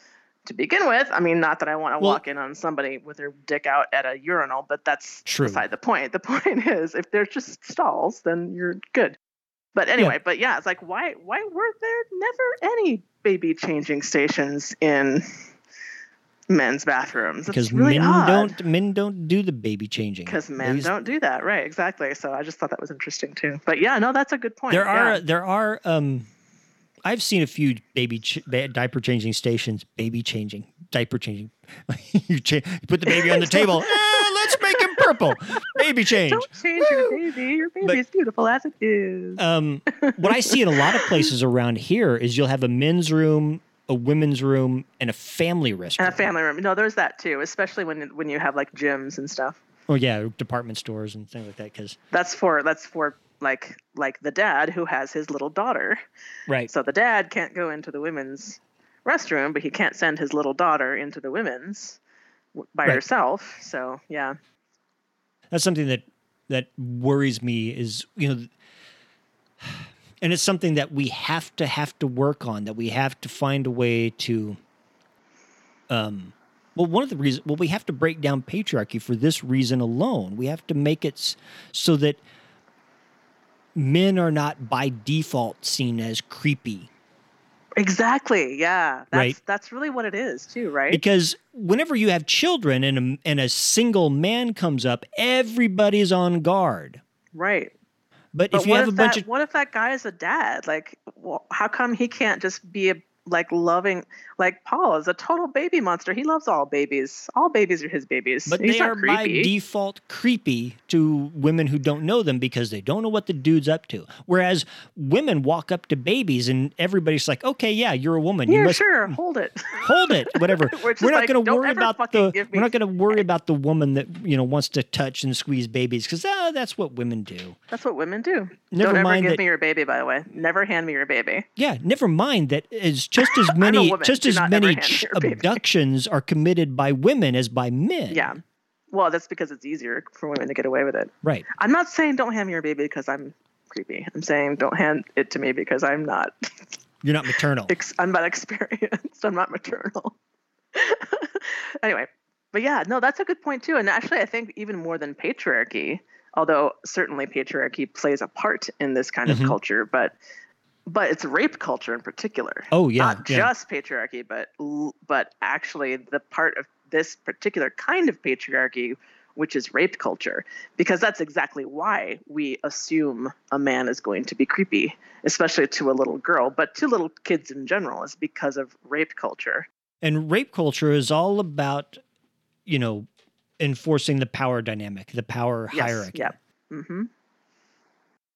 to begin with. I mean, not that I want to Well- walk in on somebody with their dick out at a urinal, but that's True. beside the point. The [LAUGHS] point is, if they're just stalls, then you're good. But anyway, but yeah, it's like, why, why were there never any baby changing stations in men's bathrooms? because really men odd don't men don't do the baby changing because men They- don't do that right exactly so i just thought that was interesting too but yeah no that's a good point There are yeah. there are um I've seen a few baby ch- diaper changing stations, baby changing, diaper changing. [LAUGHS] you, cha- you put the baby on the [LAUGHS] table. "Ah, let's make him purple. Baby change. don't change your baby your baby is beautiful as it is Um, what I see in a lot of [LAUGHS] places around here is you'll have a men's room a women's room, and a family restroom. And a family room. No, there's that too, especially when when you have like gyms and stuff. Oh yeah, department stores and things like that. Because That's for that's for like like the dad who has his little daughter. right, So the dad can't go into the women's restroom, but he can't send his little daughter into the women's by Right. herself. So yeah, that's something that that worries me. Is you know, and it's something that we have to have to work on. That we have to find a way to. Um, well, one of the reasons, well, we have to break down patriarchy for this reason alone. We have to make it so that men are not by default seen as creepy exactly. Yeah, that's Right. that's really what it is too, right? Because whenever you have children and a, and a single man comes up, everybody's on guard. right. But, But if you what have if a bunch that of what if that guy is a dad? Like, well, how come he can't just be a like loving like Paul is a total baby monster. He loves all babies. All babies are his babies. but He's they are by default creepy to women who don't know them because they don't know what the dude's up to. Whereas women walk up to babies and everybody's like, "Okay, yeah, you're a woman. you yeah, must sure, hold it. hold it, [LAUGHS] whatever." We're we're not like, going to worry about the we're not going [LAUGHS] to worry about the woman that you know wants to touch and squeeze babies because oh, uh, that's what women do. That's what women do. Never Don't ever mind give that- me your baby, by the way. Never hand me your baby. Yeah, never mind that is just as [LAUGHS] many woman. Just as many ch- abductions are committed by women as by men. Yeah. Well, that's because it's easier for women to get away with it. Right. I'm not saying don't hand me your baby because I'm creepy. I'm saying don't hand it to me because I'm not You're not maternal. [LAUGHS] ex- I'm not experienced. I'm not maternal. [LAUGHS] anyway, but yeah, no, that's a good point too. And actually, I think even more than patriarchy, although certainly patriarchy plays a part in this kind Mhm. of culture, but but it's rape culture in particular. Oh yeah. not yeah. just patriarchy, but but actually the part of this particular kind of patriarchy, which is rape culture, because that's exactly why we assume a man is going to be creepy, especially to a little girl, but to little kids in general, is because of rape culture. And rape culture is all about, you know, enforcing the power dynamic, the power Yes, hierarchy. yeah. Mm-hmm.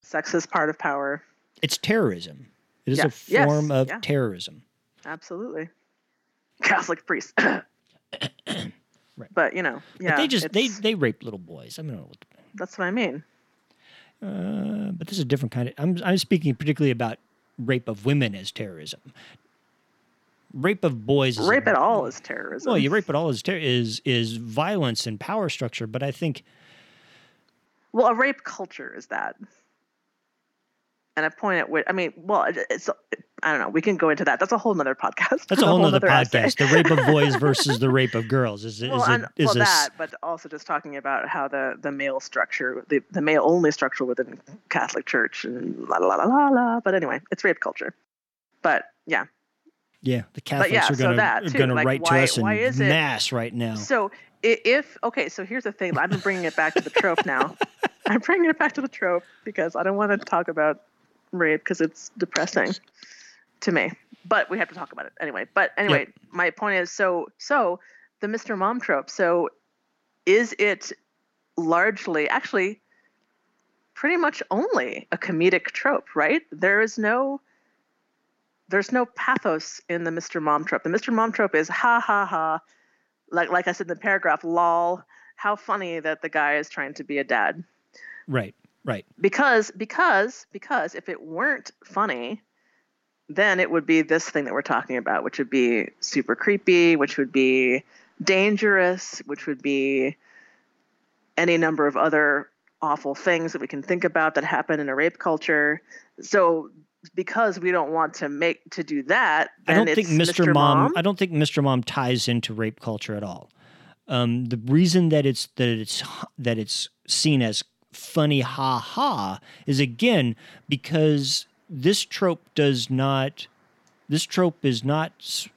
Sex is part of power. It's terrorism. It is Yes, a yes, form of yeah. terrorism. Absolutely. [COUGHS] Catholic priest. [COUGHS] Right. But you know, yeah, but they just they they rape little boys. I mean, I don't know what that's what I mean. Uh, but this is a different kind of. I'm I'm speaking particularly about rape of women as terrorism. Rape of boys. Is Rape at all is terrorism. Well, you rape at all is ter- is is violence and power structure. But I think Well, a rape culture is that. And a point at which, I mean, well, it's, I don't know. We can go into that. That's a whole nother podcast. that's a whole [LAUGHS] nother podcast. The rape of boys [LAUGHS] versus the rape of girls is is Well, and, is well that, but also just talking about how the, the male structure, the, the male only structure within Catholic Church and la la la la la. But anyway, it's rape culture. But yeah. yeah. The Catholics yeah, are so going that to going to like, write why- to us in it- mass right now. So if, okay, so here's the thing. I'm bringing it back to the trope now. [LAUGHS] I'm bringing it back to the trope because I don't want to talk about rape because it's depressing to me. But we have to talk about it anyway. But anyway, my point is so so the Mr. Mom trope. So is it largely actually pretty much only a comedic trope, right? There is no there's no pathos in the Mr. Mom trope. The Mr. Mom trope is ha ha ha, like like I said in the paragraph, lol. How funny that the guy is trying to be a dad right. Right. because because because if it weren't funny then it would be this thing that we're talking about which would be super creepy which would be dangerous which would be any number of other awful things that we can think about that happen in a rape culture so because we don't want to make to do that I don't think it's Mr. Mom, I don't think Mr. Mom ties into rape culture at all. Um, the reason that it's that it's that it's seen as funny ha ha is again because this trope does not this trope is not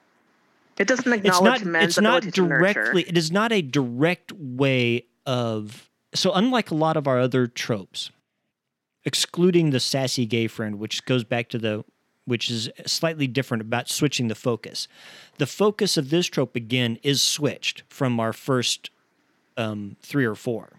it doesn't it's acknowledge not it's not ability to directly it is not a direct way of so unlike a lot of our other tropes excluding the sassy gay friend which goes back to the which is slightly different about switching the focus. The focus of this trope again is switched from our first um, three or four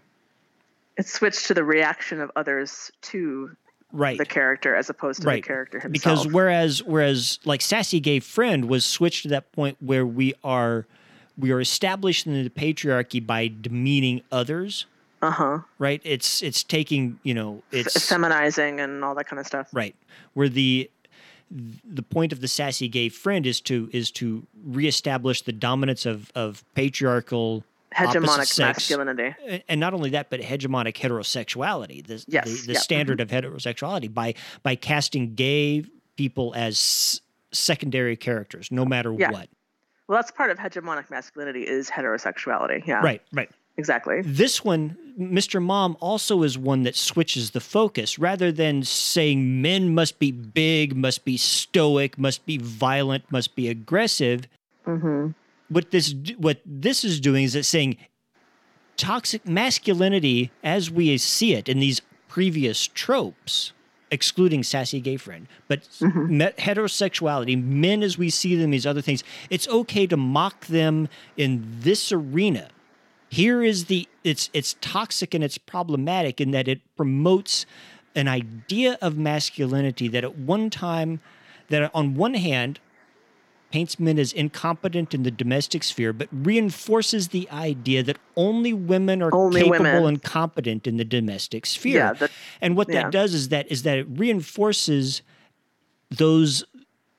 it's switched to the reaction of others to right the character as opposed to Right. the character himself. because whereas whereas like sassy gay friend was switched to that point where we are we are established in the patriarchy by demeaning others uh huh, right it's it's taking you know it's feminizing and all that kind of stuff. right where the the point of the sassy gay friend is to is to reestablish the dominance of of patriarchal Hegemonic masculinity. and not only that, but hegemonic heterosexuality, the, Yes, the, the yep, standard of heterosexuality by by casting gay people as s- secondary characters, no matter Yeah. what. Well, that's part of hegemonic masculinity is heterosexuality. Yeah, Right, right. exactly. This one, Mr. Mom, also is one that switches the focus. Rather than saying men must be big, must be stoic, must be violent, must be aggressive, hmm what this what this is doing is it's saying toxic masculinity as we see it in these previous tropes excluding sassy gay friend but mm-hmm. me- heterosexuality men as we see them these other things it's okay to mock them in this arena. Here is the it's it's toxic and it's problematic in that it promotes an idea of masculinity that at one time that on one hand paints men as incompetent in the domestic sphere, but reinforces the idea that only women are Only capable women. and competent in the domestic sphere. Yeah, that- and what yeah. that does is that is that it reinforces those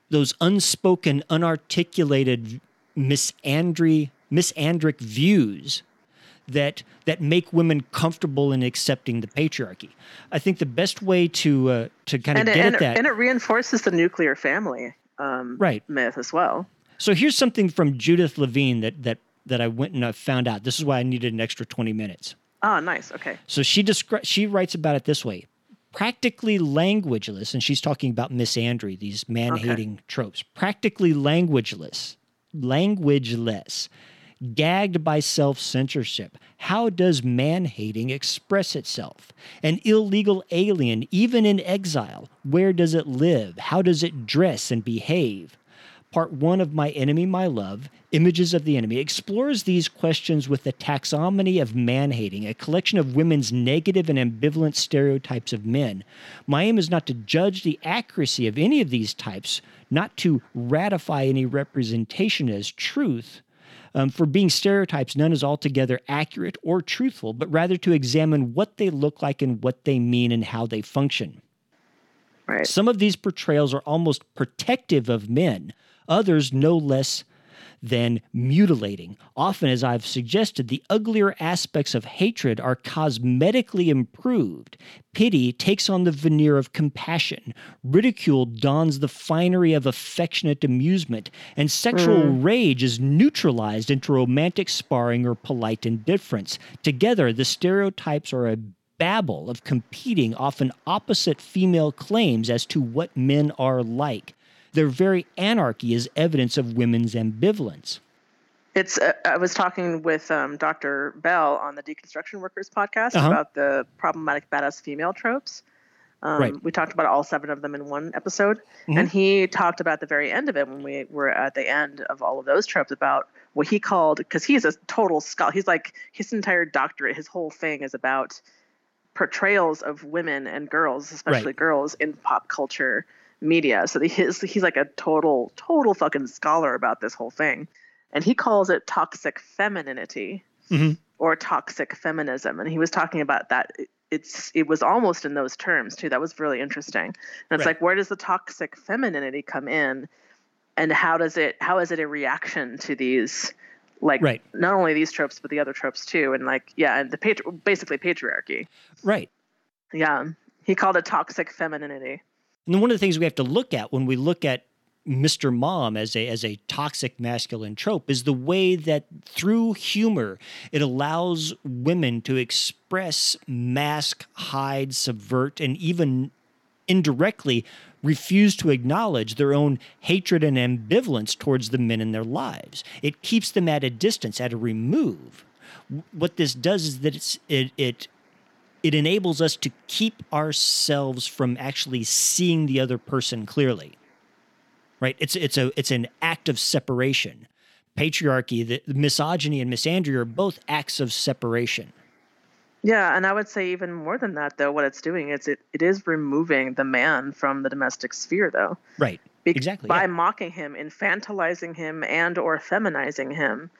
those unspoken, unarticulated misandry misandric views that that make women comfortable in accepting the patriarchy. I think the best way to uh, to kind of And, it, get and, at that and it reinforces the nuclear family um, Right. myth as well. So here's something from Judith Levine that that that I went and I found out. This is why I needed an extra 20 minutes. Ah, nice. Okay. So she descri- she writes about it this way. Practically languageless, and she's talking about misandry, these man-hating tropes. Practically languageless, languageless, gagged by self-censorship. How does man-hating express itself? An illegal alien, even in exile, where does it live? How does it dress and behave? Part one of My Enemy, My Love, Images of the Enemy, explores these questions with the taxonomy of man hating, a collection of women's negative and ambivalent stereotypes of men. My aim is not to judge the accuracy of any of these types, not to ratify any representation as truth. Um, for being stereotypes, none is altogether accurate or truthful, but rather to examine what they look like and what they mean and how they function. Right. Some of these portrayals are almost protective of men, others no less than mutilating. Often, as I've suggested, the uglier aspects of hatred are cosmetically improved. Pity takes on the veneer of compassion. Ridicule dons the finery of affectionate amusement. And sexual mm. rage is neutralized into romantic sparring or polite indifference. Together, the stereotypes are a babble of competing, often opposite female claims as to what men are like. Their very anarchy is evidence of women's ambivalence. It's. Uh, I was talking with um, Dr. Bell on the Deconstruction Workers podcast Uh-huh. about the problematic badass female tropes. Um, Right. We talked about all seven of them in one episode, Mhm. and he talked about the very end of it when we were at the end of all of those tropes about what he called because he's a total scholar. He's like his entire doctorate, his whole thing is about portrayals of women and girls, especially Right. girls in pop culture media. So he's he's like a total total fucking scholar about this whole thing, and he calls it toxic femininity Mhm. or toxic feminism. And he was talking about that. It's it was almost in those terms too. That was really interesting. And it's Right. like where does the toxic femininity come in, and how does it how is it a reaction to these like Right. not only these tropes but the other tropes too and like yeah and the patri- basically patriarchy Right. yeah he called it toxic femininity And then one of the things we have to look at when we look at Mr. Mom as a as a toxic masculine trope is the way that through humor it allows women to express, mask, hide, subvert, and even indirectly refuse to acknowledge their own hatred and ambivalence towards the men in their lives. It keeps them at a distance, at a remove. What this does is that it it it enables us to keep ourselves from actually seeing the other person clearly right it's it's a it's an act of separation patriarchy the, the misogyny and misandry are both acts of separation Yeah, and I would say even more than that, though. What it's doing is it, it is removing the man from the domestic sphere, though. Right. Be- Exactly, By yeah. mocking him, infantilizing him, and or feminizing him,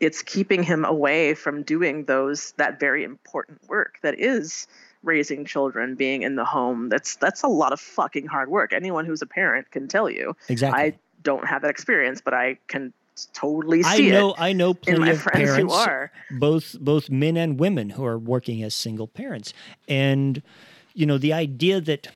it's keeping him away from doing those that very important work that is raising children, being in the home. That's that's a lot of fucking hard work. Anyone who's a parent can tell you. Exactly. I don't have that experience, but I can totally I see know it I know plenty of parents who are. both both men and women who are working as single parents. And you know, the idea that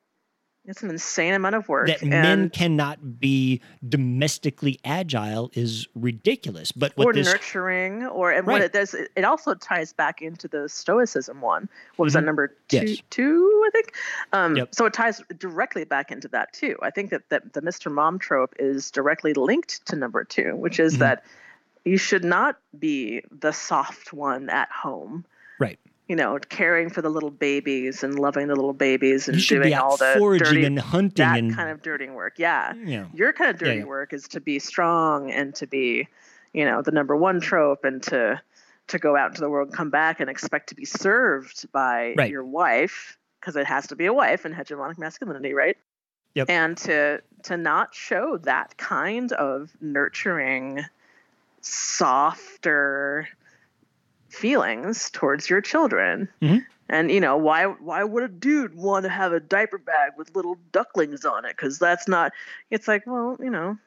It's an insane amount of work. that and men cannot be domestically agile is ridiculous. But what or this nurturing or and Right. what it does it also ties back into the stoicism one what was that Mhm. number two Yes. two i think um, Yep. so it ties directly back into that too i think that, that the mr mom trope is directly linked to number two which is Mhm. that you should not be the soft one at home right. You know caring for the little babies and loving the little babies and doing all the foraging dirty, and hunting that and kind of dirty work yeah know, your kind of Yeah, dirty yeah. work is to be strong and to be you know the number one trope and to to go out into the world and come back and expect to be served by Right. your wife because it has to be a wife in hegemonic masculinity right Yep. and to to not show that kind of nurturing softer feelings towards your children Mhm. and you know why why would a dude want to have a diaper bag with little ducklings on it because that's not it's like well you know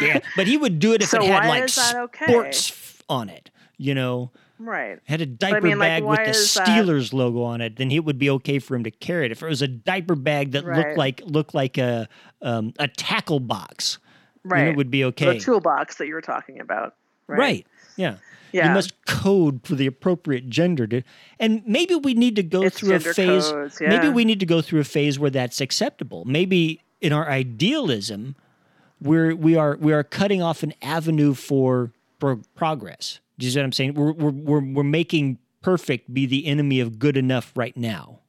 yeah. But he would do it if So it had like okay? sports on it. You know, right had a diaper mean, like, bag with the is that- Steelers logo on it, then it would be okay for him to carry it. If it was a diaper bag that looked like looked like a um, a tackle box, right it would be okay. the toolbox that you were talking about right, Right. Yeah. Yeah You must code for the appropriate gender to and maybe we need to go It's through a phase codes, maybe we need to go through a phase where that's acceptable. Maybe in our idealism we're we are we are cutting off an avenue for pro- progress. Do you see what I'm saying? We're we're we're, we're making perfect be the enemy of good enough right now.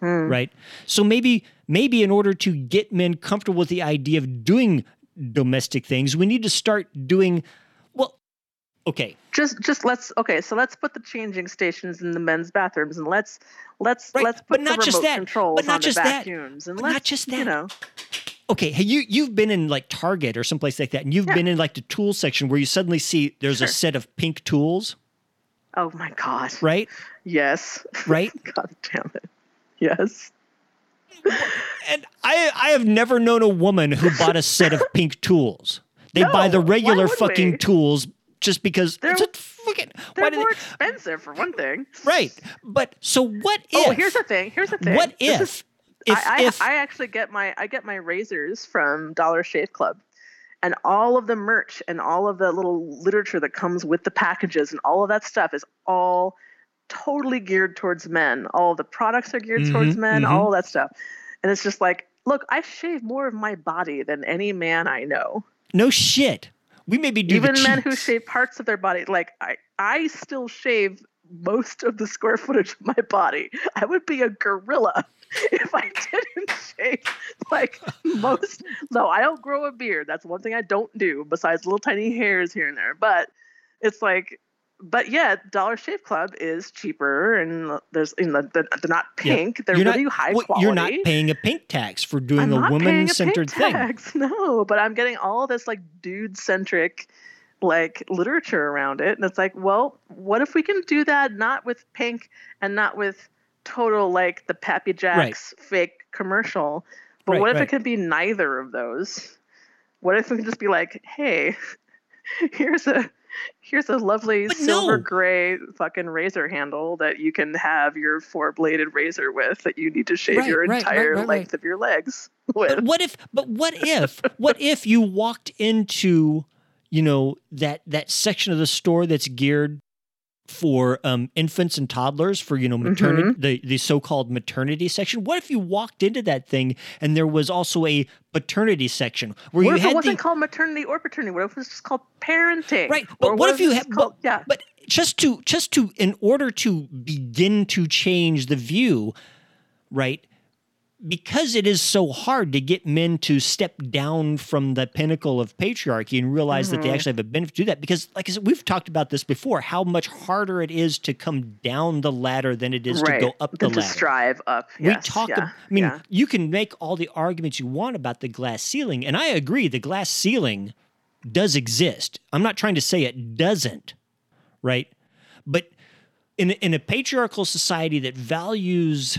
Hmm. Right? So maybe maybe in order to get men comfortable with the idea of doing domestic things, we need to start doing well okay, just just let's okay so let's put the changing stations in the men's bathrooms and let's let's Right, let's but put not the just remote that, controls but not on just the that, vacuums and but let's not just you know okay, hey, you you've been in like Target or someplace like that, and you've Yeah. been in like the tool section where you suddenly see there's a set of pink tools, oh my god right? yes Right? [LAUGHS] god damn it yes And I I have never known a woman who bought a set of pink tools. They buy the regular fucking we? tools just because They're- it's a fucking they're why more they, expensive for one thing right. But so what if oh here's the thing here's the thing what if is- if I, I, if I actually get my I get my razors from Dollar Shave Club, and all of the merch and all of the little literature that comes with the packages and all of that stuff is all totally geared towards men. All of the products are geared towards Mhm, men. mhm. All of that stuff, and it's just like, look, I shave more of my body than any man I know. no shit. We maybe do Even men who shave parts of their body, like I, I still shave most of the square footage of my body. I would be a gorilla [LAUGHS] if I didn't shave like most. No, I don't grow a beard. That's one thing I don't do besides little tiny hairs here and there. But it's like, but yeah, Dollar Shave Club is cheaper and there's, you know, they're, they're not Yeah. pink. They're You're really not, high well, quality. You're not paying a pink tax for doing I'm a not paying woman a centered thing. tax, [LAUGHS] No, but I'm getting all this like dude centric like literature around it. And it's like, well, what if we can do that not with pink and not with total like the Pappy Jacks fake commercial, but Right, what if right. it could be neither of those? What if we can just be like, hey, [LAUGHS] here's a here's a lovely But silver no. gray fucking razor handle that you can have your four bladed razor with that you need to shave Right, your right, entire right. length of your legs with. But what if but what if what if you walked into, you know, that that section of the store that's geared for um, infants and toddlers for you know maternity Mm-hmm. the, the so-called maternity section what if you walked into that thing and there was also a paternity section where What you if it had wasn't the called maternity or paternity? What if it was just called parenting? right but Or what, if you it had but, yeah but just to just to in order to begin to change the view right because it is so hard to get men to step down from the pinnacle of patriarchy and realize that they Mhm. actually have a benefit to do that. Because, like I said, we've talked about this before, how much harder it is to come down the ladder than it is right. to go up the to ladder. strive up. We talk. Yeah. I mean, yeah. you can make all the arguments you want about the glass ceiling, and I agree. The glass ceiling does exist. I'm not trying to say it doesn't, right? But in in a patriarchal society that values,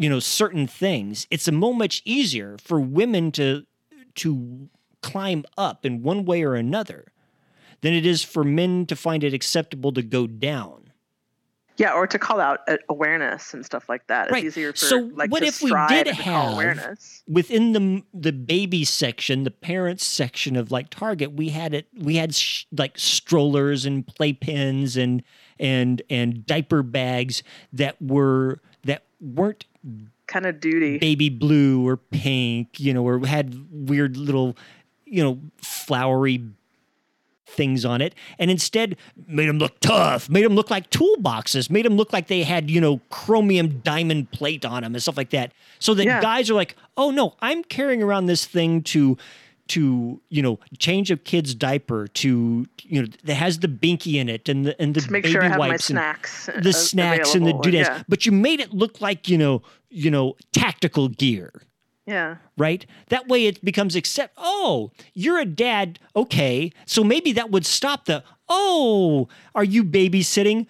you know, certain things, it's a much easier for women to to climb up in one way or another than it is for men to find it acceptable to go down. Yeah, or to call out uh, awareness and stuff like that. It's Right. easier for So like what to if we did have- awareness. within the the baby section, the parents section of like Target, we had it. We had sh- like strollers and playpens and and and diaper bags that were that weren't Kind of duty. baby blue or pink, you know, or had weird little, you know, flowery things on it, and instead made them look tough, made them look like toolboxes, made them look like they had, you know, chromium diamond plate on them and stuff like that. So that Yeah. guys are like, oh no, I'm carrying around this thing to to you know change a kid's diaper to you know that has the binky in it and the and the baby sure wipes and snacks. uh, the snacks and the doodads, Yeah. but you made it look like you know, you know, tactical gear, yeah. right? That way it becomes accept. Oh, you're a dad, okay? So maybe that would stop the. Oh, are you babysitting?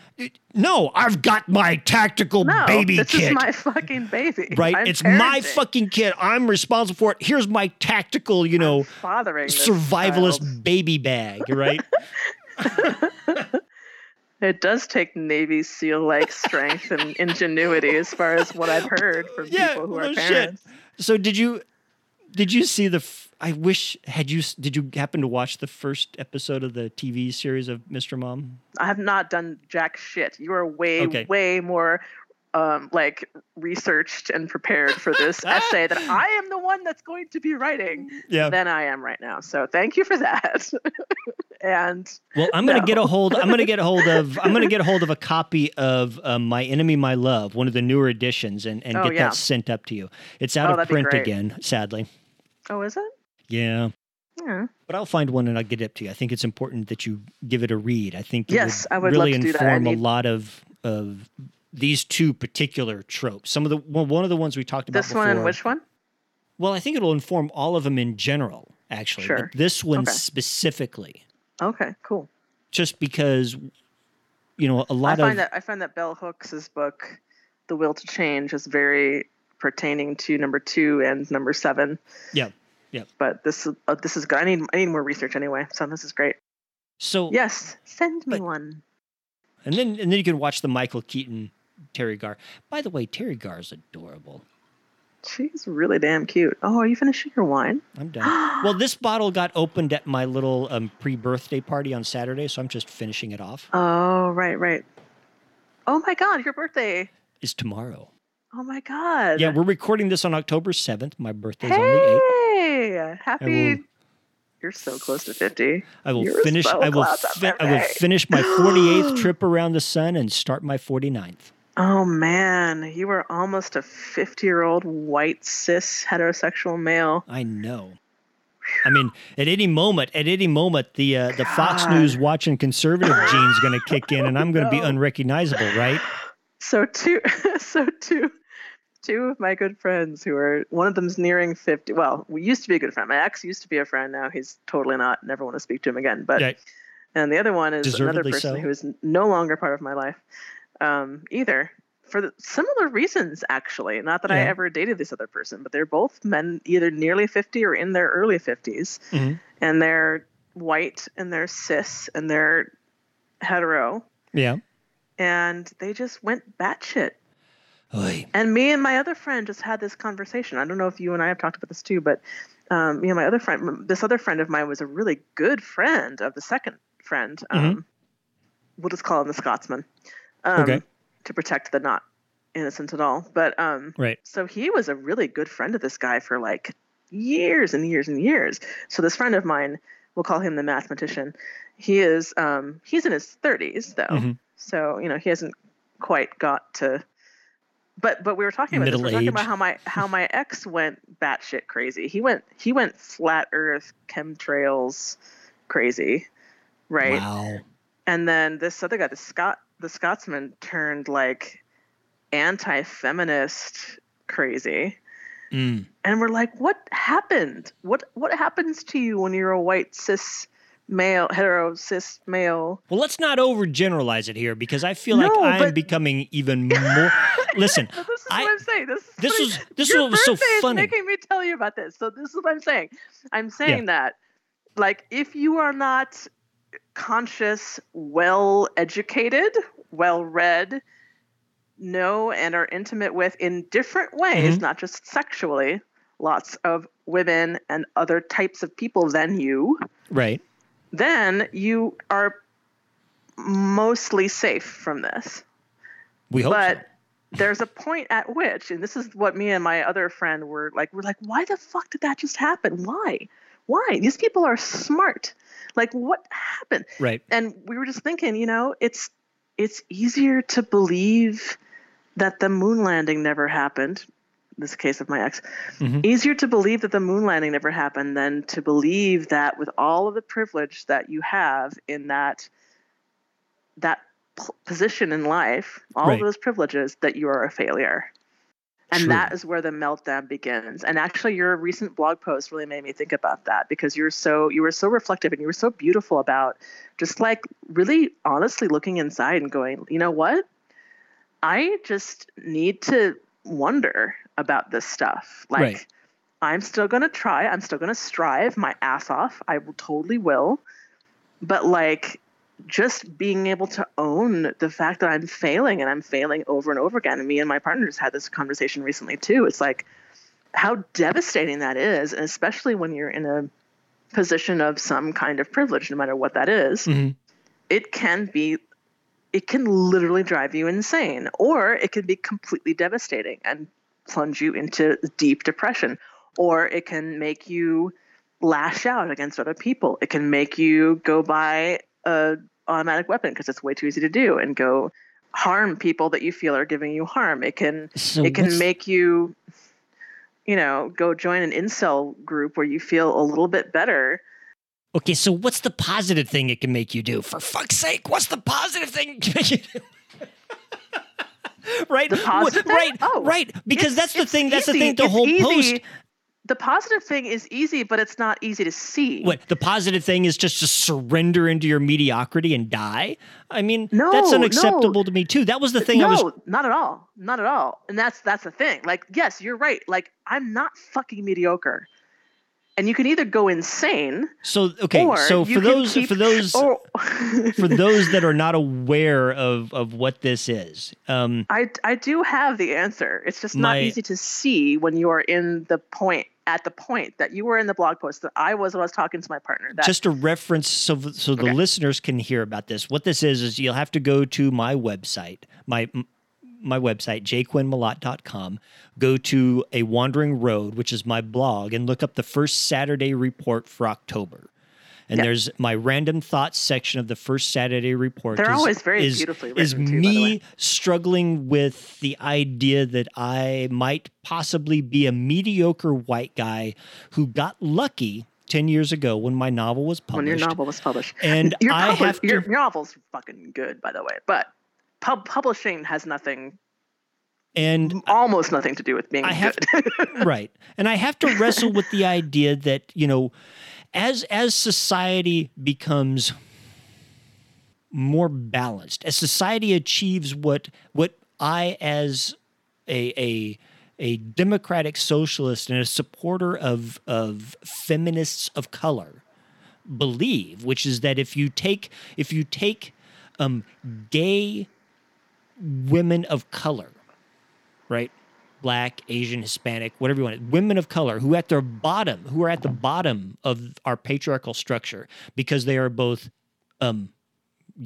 No, I've got my tactical No, baby this kit. is my fucking baby. Right, I'm it's my fucking kid. I'm responsible for it. Here's my tactical, you know, fathering survivalist baby bag, right? [LAUGHS] [LAUGHS] It does take Navy SEAL like strength and ingenuity, as far as what I've heard from Yeah, people who no are shit. parents. So did you did you see the f- I wish had you did you happen to watch the first episode of the TV series of Mr. Mom? I have not done jack shit. You are way, Okay. way more um, like researched and prepared for this [LAUGHS] essay that I am the one that's going to be writing Yeah. than I am right now. So thank you for that. [LAUGHS] and Well, I'm gonna get a hold. I'm gonna get a hold of. I'm gonna get a hold of a [LAUGHS] copy of um, My Enemy, My Love, one of the newer editions, and, and Oh, get yeah. that sent up to you. It's out Oh, of print again, sadly. Oh, is it? Yeah, Yeah. but I'll find one and I'll get it up to you. I think it's important that you give it a read. I think it Yes, would I would really inform a lot of of these two particular tropes. Some of the well, one of the ones we talked about This before. one and which one? Well, I think it'll inform all of them in general, actually. Sure. But this one Okay. specifically, Okay, cool. just because, you know, a lot find of that I find that Bell Hooks's book, The Will to Change, is very pertaining to number two and number seven. yeah, yeah. But this is uh, this is good. I need I need more research anyway. So this is great. So Yes, send me But- one. and then and then you can watch the Michael Keaton Teri Garr. By the way, Teri Garr is adorable. She's really damn cute. Oh, are you finishing your wine? I'm [GASPS] done. well, this bottle got opened at my little um, pre-birthday party on Saturday, so I'm just finishing it off. Oh, right, right. Oh my God, your birthday. Is tomorrow. Oh my God. Yeah, we're recording this on October 7th. My birthday's on the 8th. Hey, happy. will- You're so close to 50. I will You're finish. so I will. Fi- I will finish my 48th [GASPS] trip around the sun and start my 49th. Oh man, you were almost a 50 year old white cis heterosexual male. I know. I mean, at any moment, at any moment, the uh, the Fox News watching conservative [GASPS] gene's going to kick in, and I'm going to be unrecognizable, right? So two, [LAUGHS] so two, two of my good friends who are one of them's nearing 50. Well, we used to be a good friend. My ex used to be a friend. Now he's totally not. Never want to speak to him again. But Yeah. and the other one is another person so. who is no longer part of my life um, either for the, similar reasons actually not that i ever dated this other person but they're both men either nearly 50 or in their early 50s Mhm. and they're white and they're cis and they're hetero Yeah. and they just went batshit Oy. and me and my other friend just had this conversation. I don't know if you and I have talked about this too, but um, me and my other friend, this other friend of mine was a really good friend of the second friend. Um, We'll just call him the Scotsman. Um, Okay. To protect the not innocent at all. But um, Right. so he was a really good friend of this guy for like years and years and years. So this friend of mine, we'll call him the mathematician. He is um, he's in his 30s though. Mhm. So, you know, he hasn't quite got to but but we were talking about this. We were talking about how my how my ex went batshit crazy. He went he went flat Earth chemtrails crazy, right? Wow. And then this other guy, the Scot the Scotsman, turned like anti-feminist crazy. Mm. And we're like, what happened? What what happens to you when you're a white cis male, hetero cis male? Well, let's not overgeneralize it here because I feel like I'm but- becoming even [LAUGHS] more. Listen, this is I- what I'm saying. This, is this what was this your was so funny. making me tell you about this. So this is what I'm saying. I'm saying that, like, if you are not conscious, well educated, well read, know and are intimate with in different ways, Mhm. not just sexually, lots of women and other types of people than you, Right. Then you are mostly safe from this. We hope but so. [LAUGHS] there's a point at which and this is what me and my other friend were like we're like why the fuck did that just happen? Why? Why? These people are smart. Like what happened? Right. and we were just thinking you know it's it's easier to believe that the moon landing never happened this case of my ex Mhm. easier to believe that the moon landing never happened than to believe that with all of the privilege that you have in that that position in life all Right. of those privileges that you are a failure and True. that is where the meltdown begins and actually your recent blog post really made me think about that because you're so you were so reflective and you were so beautiful about just like really honestly looking inside and going you know what i just need to wonder about this stuff like Right. i'm still going to try i'm still going to strive my ass off i will totally will but like just being able to own the fact that I'm failing and I'm failing over and over again. And me and my partners had this conversation recently too. It's like how devastating that is, and especially when you're in a position of some kind of privilege, no matter what that is, Mhm. it can be it can literally drive you insane or it can be completely devastating and plunge you into deep depression or it can make you lash out against other people. It can make you go buy a automatic weapon because it's way too easy to do and go harm people that you feel are giving you harm. It can So it can make you you know go join an incel group where you feel a little bit better. Okay, so what's the positive thing it can make you do? For fuck's sake, what's the positive thing [LAUGHS] it can make you do? [LAUGHS] right? The positive thing? Right. Oh, right. Because that's the thing. That's the thing. The It's whole easy. post. The positive thing is easy, but it's not easy to see. What the positive thing is just to surrender into your mediocrity and die. I mean, No, that's no. unacceptable to me too. That was the thing no, I was. not at all. Not at all. And that's that's the thing. Like, yes, you're right. Like, I'm not fucking mediocre. And you can either go insane So okay. or So for those keep, for those [LAUGHS] or, for those that are not aware of of what this is, um, I I do have the answer. It's just My- not easy to see when you are in the point at the point that you were in the blog post that I was when I was talking to my partner. That just a reference so so the Okay. listeners can hear about this. What this is is you'll have to go to my website, my my website jquinnmalott.com, go to a wandering road, which is my blog and look up the first Saturday report for October. And Yeah. there's my random thoughts section of the first Saturday report. They're is, always very is, beautifully Is written, the me struggling with the idea that I might possibly be a mediocre white guy who got lucky 10 years ago when my novel was published. when your novel was published. And your, I have to- your novel's fucking good, by the way. But pub- publishing has nothing, and almost nothing to do with being I have good. [LAUGHS] right. And I have to wrestle with the idea that, you know, as as society becomes more balanced, as society achieves what what I as a a a democratic socialist and a supporter of of feminists of color believe, which is that if you take if you take um, gay women of color, right? Black, Asian, Hispanic, whatever you want, women of color who at their bottom, who are at the bottom of our patriarchal structure because they are both um,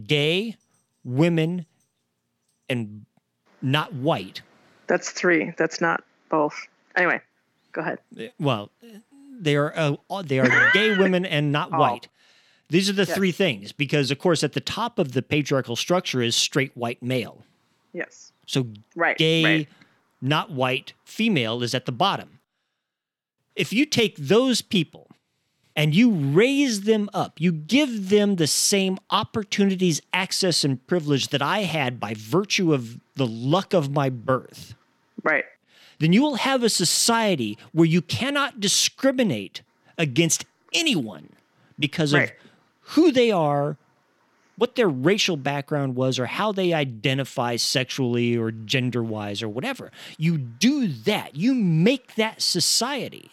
gay, women, and not white. That's three. That's not both. Anyway, go ahead. Well, they are uh, they are [LAUGHS] gay women and not Oh. white. These are the Yes. three things because, of course, at the top of the patriarchal structure is straight white male. Yes. So Right. gay, Right. not white female is at the bottom. If you take those people and you raise them up, you give them the same opportunities, access, and privilege that I had by virtue of the luck of my birth, Right. then you will have a society where you cannot discriminate against anyone because of Right. who they are, what their racial background was, or how they identify sexually or gender wise or whatever. You do that, you make that society.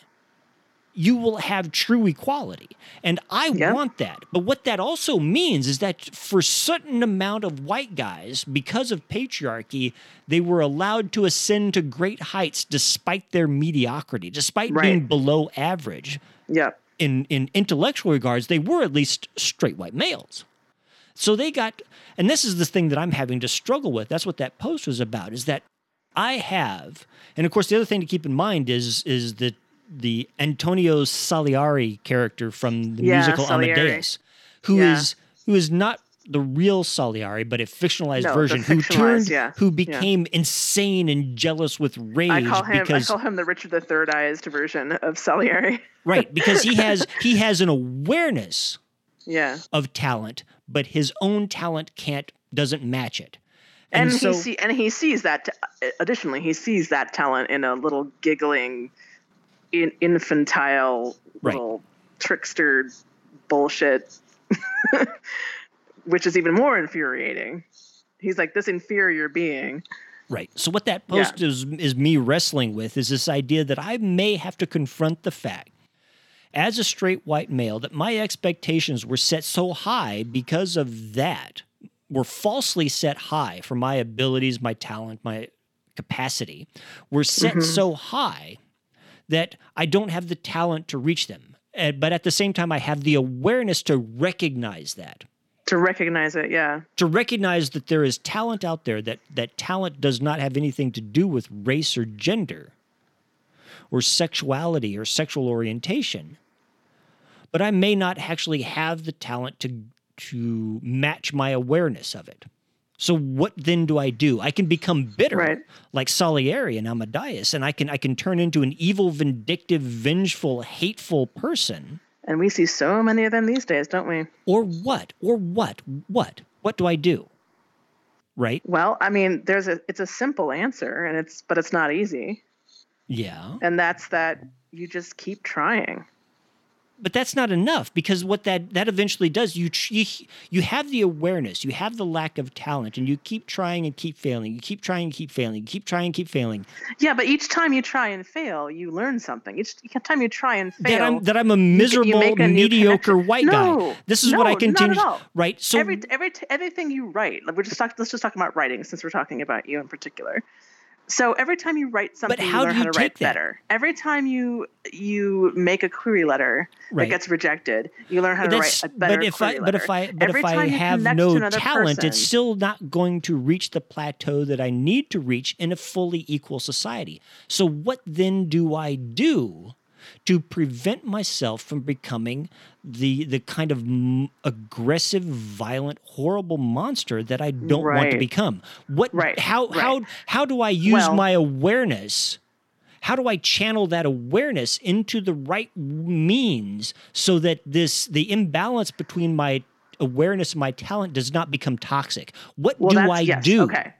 You will have true equality. And I Yeah. want that. But what that also means is that for certain amount of white guys, because of patriarchy, they were allowed to ascend to great heights despite their mediocrity, despite being below average Yeah. in in intellectual regards, they were at least straight white males. So they got, and this is the thing that I'm having to struggle with. That's what that post was about. Is that I have, and of course, the other thing to keep in mind is is the the Antonio Salieri character from the Yeah, musical Salieri. Amadeus, who is Yeah. who is not the real Salieri, but a fictionalized No, version who turned, yeah, who yeah. became insane and jealous with rage I call him because I call him the Richard the Third Eyed version of Salieri. right because he [LAUGHS] has he has an awareness Yeah. of talent, but his own talent can't doesn't match it. And, And, so he see, and he sees that additionally he sees that talent in a little giggling in, infantile Right. little trickster bullshit [LAUGHS] which is even more infuriating. He's like this inferior being. right. So what that post is is me wrestling with is this idea that I may have to confront the fact as a straight white male that my expectations were set so high because of that were falsely set high for my abilities, my talent, my capacity were set so high that I don't have the talent to reach them. Uh, but at the same time, I have the awareness to recognize that. To recognize it, yeah. to recognize that there is talent out there that that talent does not have anything to do with race or gender or sexuality or sexual orientation but i may not actually have the talent to to match my awareness of it. So what then do i do? I can become bitter Right. like salieri and amadeus and i can i can turn into an evil vindictive vengeful hateful person. And we see so many of them these days, don't we? or what? Or what? What? What do i do? Right? Well, I mean, there's a it's a simple answer and it's but it's not easy. yeah. And that's that you just keep trying. But that's not enough because what that that eventually does you you you have the awareness you have the lack of talent and you keep trying and keep failing you keep trying and keep failing you keep trying and keep failing Yeah, but each time you try and fail, you learn something. Each time you try and fail, that I'm that I'm a miserable a mediocre white No, guy this is what I no, not at continue right so every every everything you write. Like we're just talk, let's just talk about writing since we're talking about you in particular. So every time you write something, but how you learn do you how to take write that? better. Every time you you make a query letter Right. that gets rejected, you learn how But to write a better but if query I but if. I but Every if I have no talent, it's still not going to reach the plateau that I need to reach in a fully equal society. So what then do I do to prevent myself from becoming the the kind of m- aggressive, violent, horrible monster that I don't want to become? What Right, how right. how how do I use Well- my awareness? how do I channel that awareness into the right means so that this the imbalance between my awareness and my talent does not become toxic? What well, do I yes, do? Okay,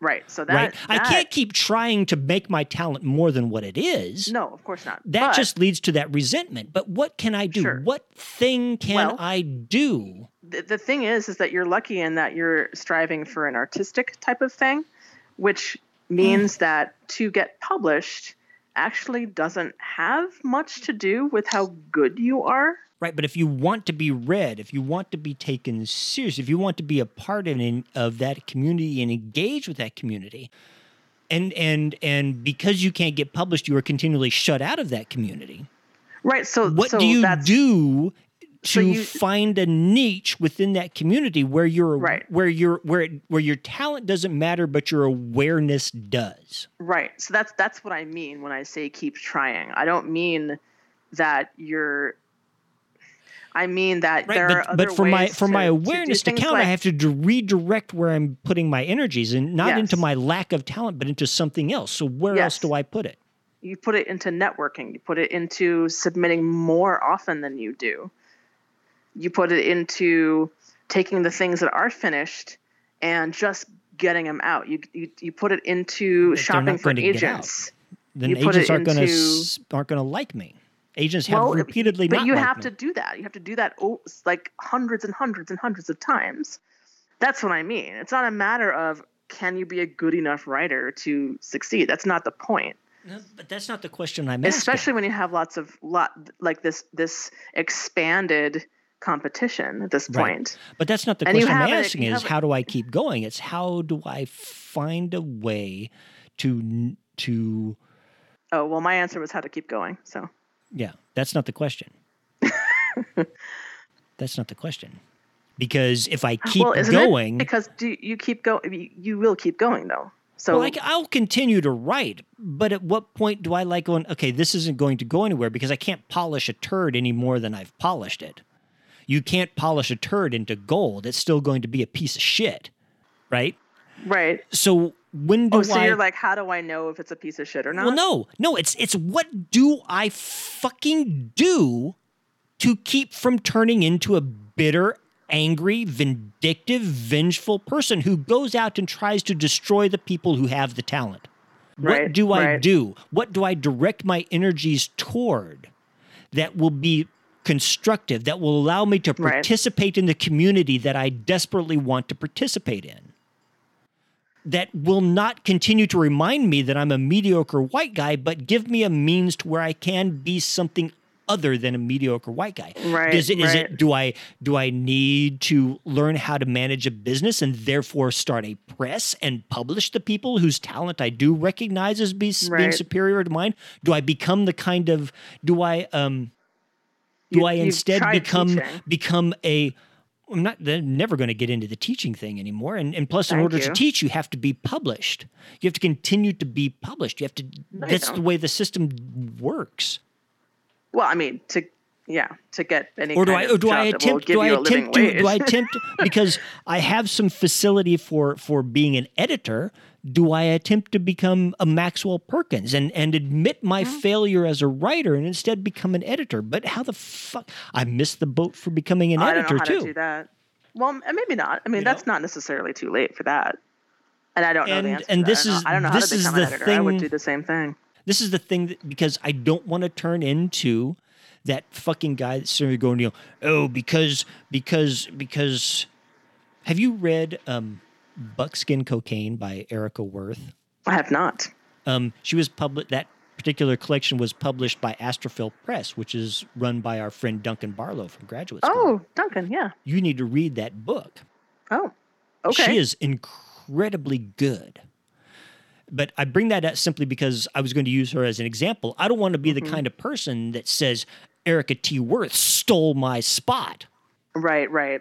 right. So that, right? I can't keep trying to make my talent more than what it is. No, of course not. That But- just leads to that resentment. But what can I do? Sure. What thing can Well- I do? the, the thing is is that you're lucky in that you're striving for an artistic type of thing which hmm. means that to get published actually doesn't have much to do with how good you are Right, but if you want to be read, if you want to be taken serious, if you want to be a part of, an, of that community and engage with that community, and and and because you can't get published, you are continually shut out of that community. right so What so do you do to So you- find a niche within that community where your Right. where your where it, where your talent doesn't matter, but your awareness does? right so that's that's what i mean when i say keep trying i don't mean that you're I mean that Right, there are but, but for my for my to- to do awareness to, things count, I have to d- redirect where I'm putting my energies, and not into my lack of talent, but into something else. So where else do I put it? you put it into networking you put it into submitting more often than you do you put it into taking the things that are finished and just getting them out you you, you put it into But shopping for going to get out. agents Then You agents aren't going to aren't going to like me. Agents have well repeatedly but you have me. to do that you have to do that like hundreds and hundreds and hundreds of times that's what i mean it's not a matter of can you be a good enough writer to succeed that's not the point No, but that's not the question I'm asking. especially when you have lots of lot like this this expanded competition at this Right. point But that's not the And question I'm asking. you Is how do I keep going? It's how do I find a way to to oh well my answer was how to keep going so yeah. That's not the question. [LAUGHS] that's not the question. Because if I keep well going, because do you keep going you, will keep going though so well, I, will continue to write. But at what point do I like going? Okay, this isn't going to go anywhere because I can't polish a turd any more than I've polished it. You can't polish a turd into gold; it's still going to be a piece of shit, right? right So when oh, do oh so I? you're like how do i know if it's a piece of shit or not Well, no, no. It's it's what do I fucking do to keep from turning into a bitter, angry, vindictive, vengeful person who goes out and tries to destroy the people who have the talent? Right, what Right, do I do? What do I direct my energies toward that will be constructive, that will allow me to Right. participate in the community that I desperately want to participate in? That will not continue to remind me that I'm a mediocre white guy, but give me a means to where I can be something other than a mediocre white guy. Right, Does it, is it right. do I do I need to learn how to manage a business and therefore start a press and publish the people whose talent I do recognize as be, being superior to mine? Do I become the kind of do I um do You- I instead become teaching. become a I'm not they're never going to get into the teaching thing anymore. And, and plus, in Thank order to teach, you have to be published. You have to continue to be published. You have to. No, that's the way the system works. well i mean to yeah to get any Or do kind I? of Or do I job that will attempt? Do I attempt to? Do I attempt [LAUGHS] because I have some facility for for being an editor? Do I attempt to become a Maxwell Perkins and and admit my Mm-hmm. failure as a writer and instead become an editor? But how the fuck? I missed the boat for becoming an I don't editor know how too. to do that. Well, maybe not. I mean, You that's know? not necessarily too late for that. And I don't know the And- answer. and this I don't is- know, I don't know this how to is become the an editor. I would do the same thing. This is the thing that because I don't want to turn into that fucking guy that's sort of going, you know, oh, because because because. Have you read um, Buckskin Cocaine by Erika Wurth? I have not. Um, she was published. That particular collection was published by Astrophil Press, which is run by our friend Duncan Barlow from Graduate School. Oh, Duncan. Yeah. You need to read that book. Oh. Okay. She is incredibly good. But I bring that up simply because I was going to use her as an example. I don't want to be Mm-hmm. the kind of person that says Erika T. Wurth stole my spot. Right. Right.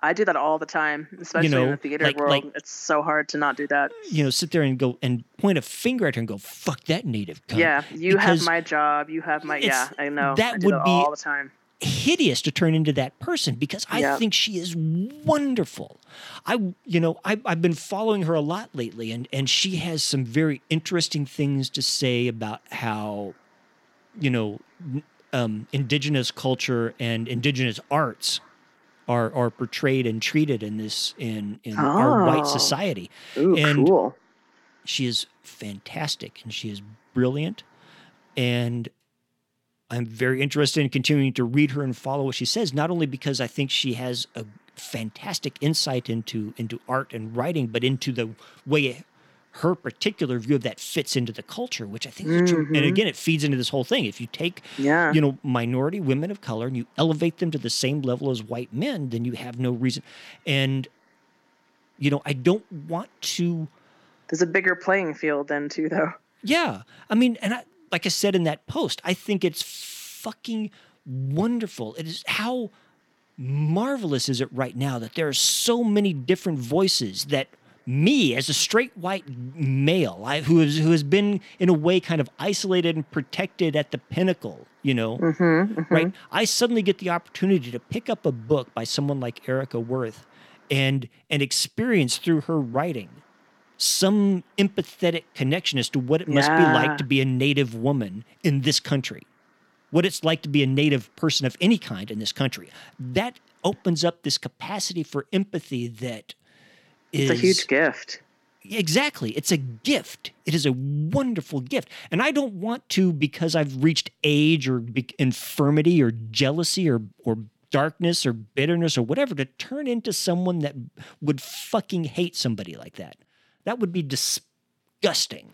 I do that all the time, especially know, in the theater like- world. like- it's so hard to not do that. You know, sit there and go and point a finger at her and go, "Fuck that native cunt." yeah. You have my job. You have my. Yeah. I know. that I would that be- all the time. hideous to turn into that person because I Yeah. think she is wonderful. I, you know, I, I've been following her a lot lately, and and she has some very interesting things to say about how, you know, um, indigenous culture and indigenous arts are are portrayed and treated in this in in our white Oh. society. Ooh, and- cool. She is fantastic and she is brilliant. And I'm very interested in continuing to read her and follow what she says, not only because I think she has a fantastic insight into into art and writing, but into the way her particular view of that fits into the culture, which I think is true. And mm-hmm. again, it feeds into this whole thing. If you take Yeah. you know, minority women of color and you elevate them to the same level as white men, then you have no reason. And, you know, I don't want to, There's a bigger playing field then too, though. yeah. I mean, and I, like I said in that post, I think it's fucking wonderful. It is how marvelous is it right now that there are so many different voices that me as a straight white male I, who, is, who has been in a way kind of isolated and protected at the pinnacle you know? Mm-hmm, right? I suddenly get the opportunity to pick up a book by someone like erika wurth and and experience through her writing some empathetic connection as to what it must be like to be a native woman in this country what it's like to be a native person of any kind in this country. That opens up this capacity for empathy that is It's a huge gift. Exactly. It's a gift. It is a wonderful gift. And I don't want to, because I've reached age or infirmity or jealousy or, or darkness or bitterness or whatever, to turn into someone that would fucking hate somebody like that. That would be disgusting.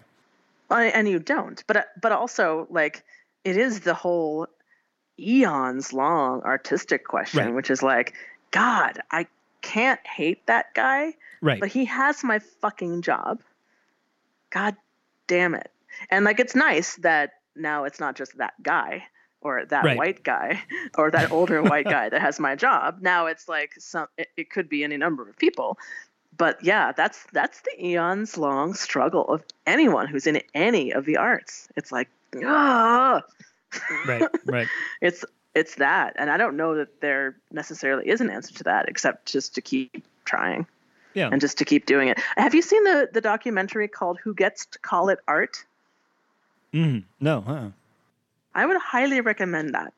And you don't but uh, but also like it is the whole eons long artistic question Right. which is like god i can't hate that guy Right. but he has my fucking job god damn it and like it's nice that now it's not just that guy or that Right. white guy or that older [LAUGHS] white guy that has my job now it's like some it, it could be any number of people but yeah that's that's the eons long struggle of anyone who's in any of the arts it's like ah right. Right. [LAUGHS] it's it's that and i don't know that there necessarily is an answer to that except just to keep trying Yeah. and just to keep doing it have you seen the the documentary called who gets to call it art Mm, no, huh? i would highly recommend that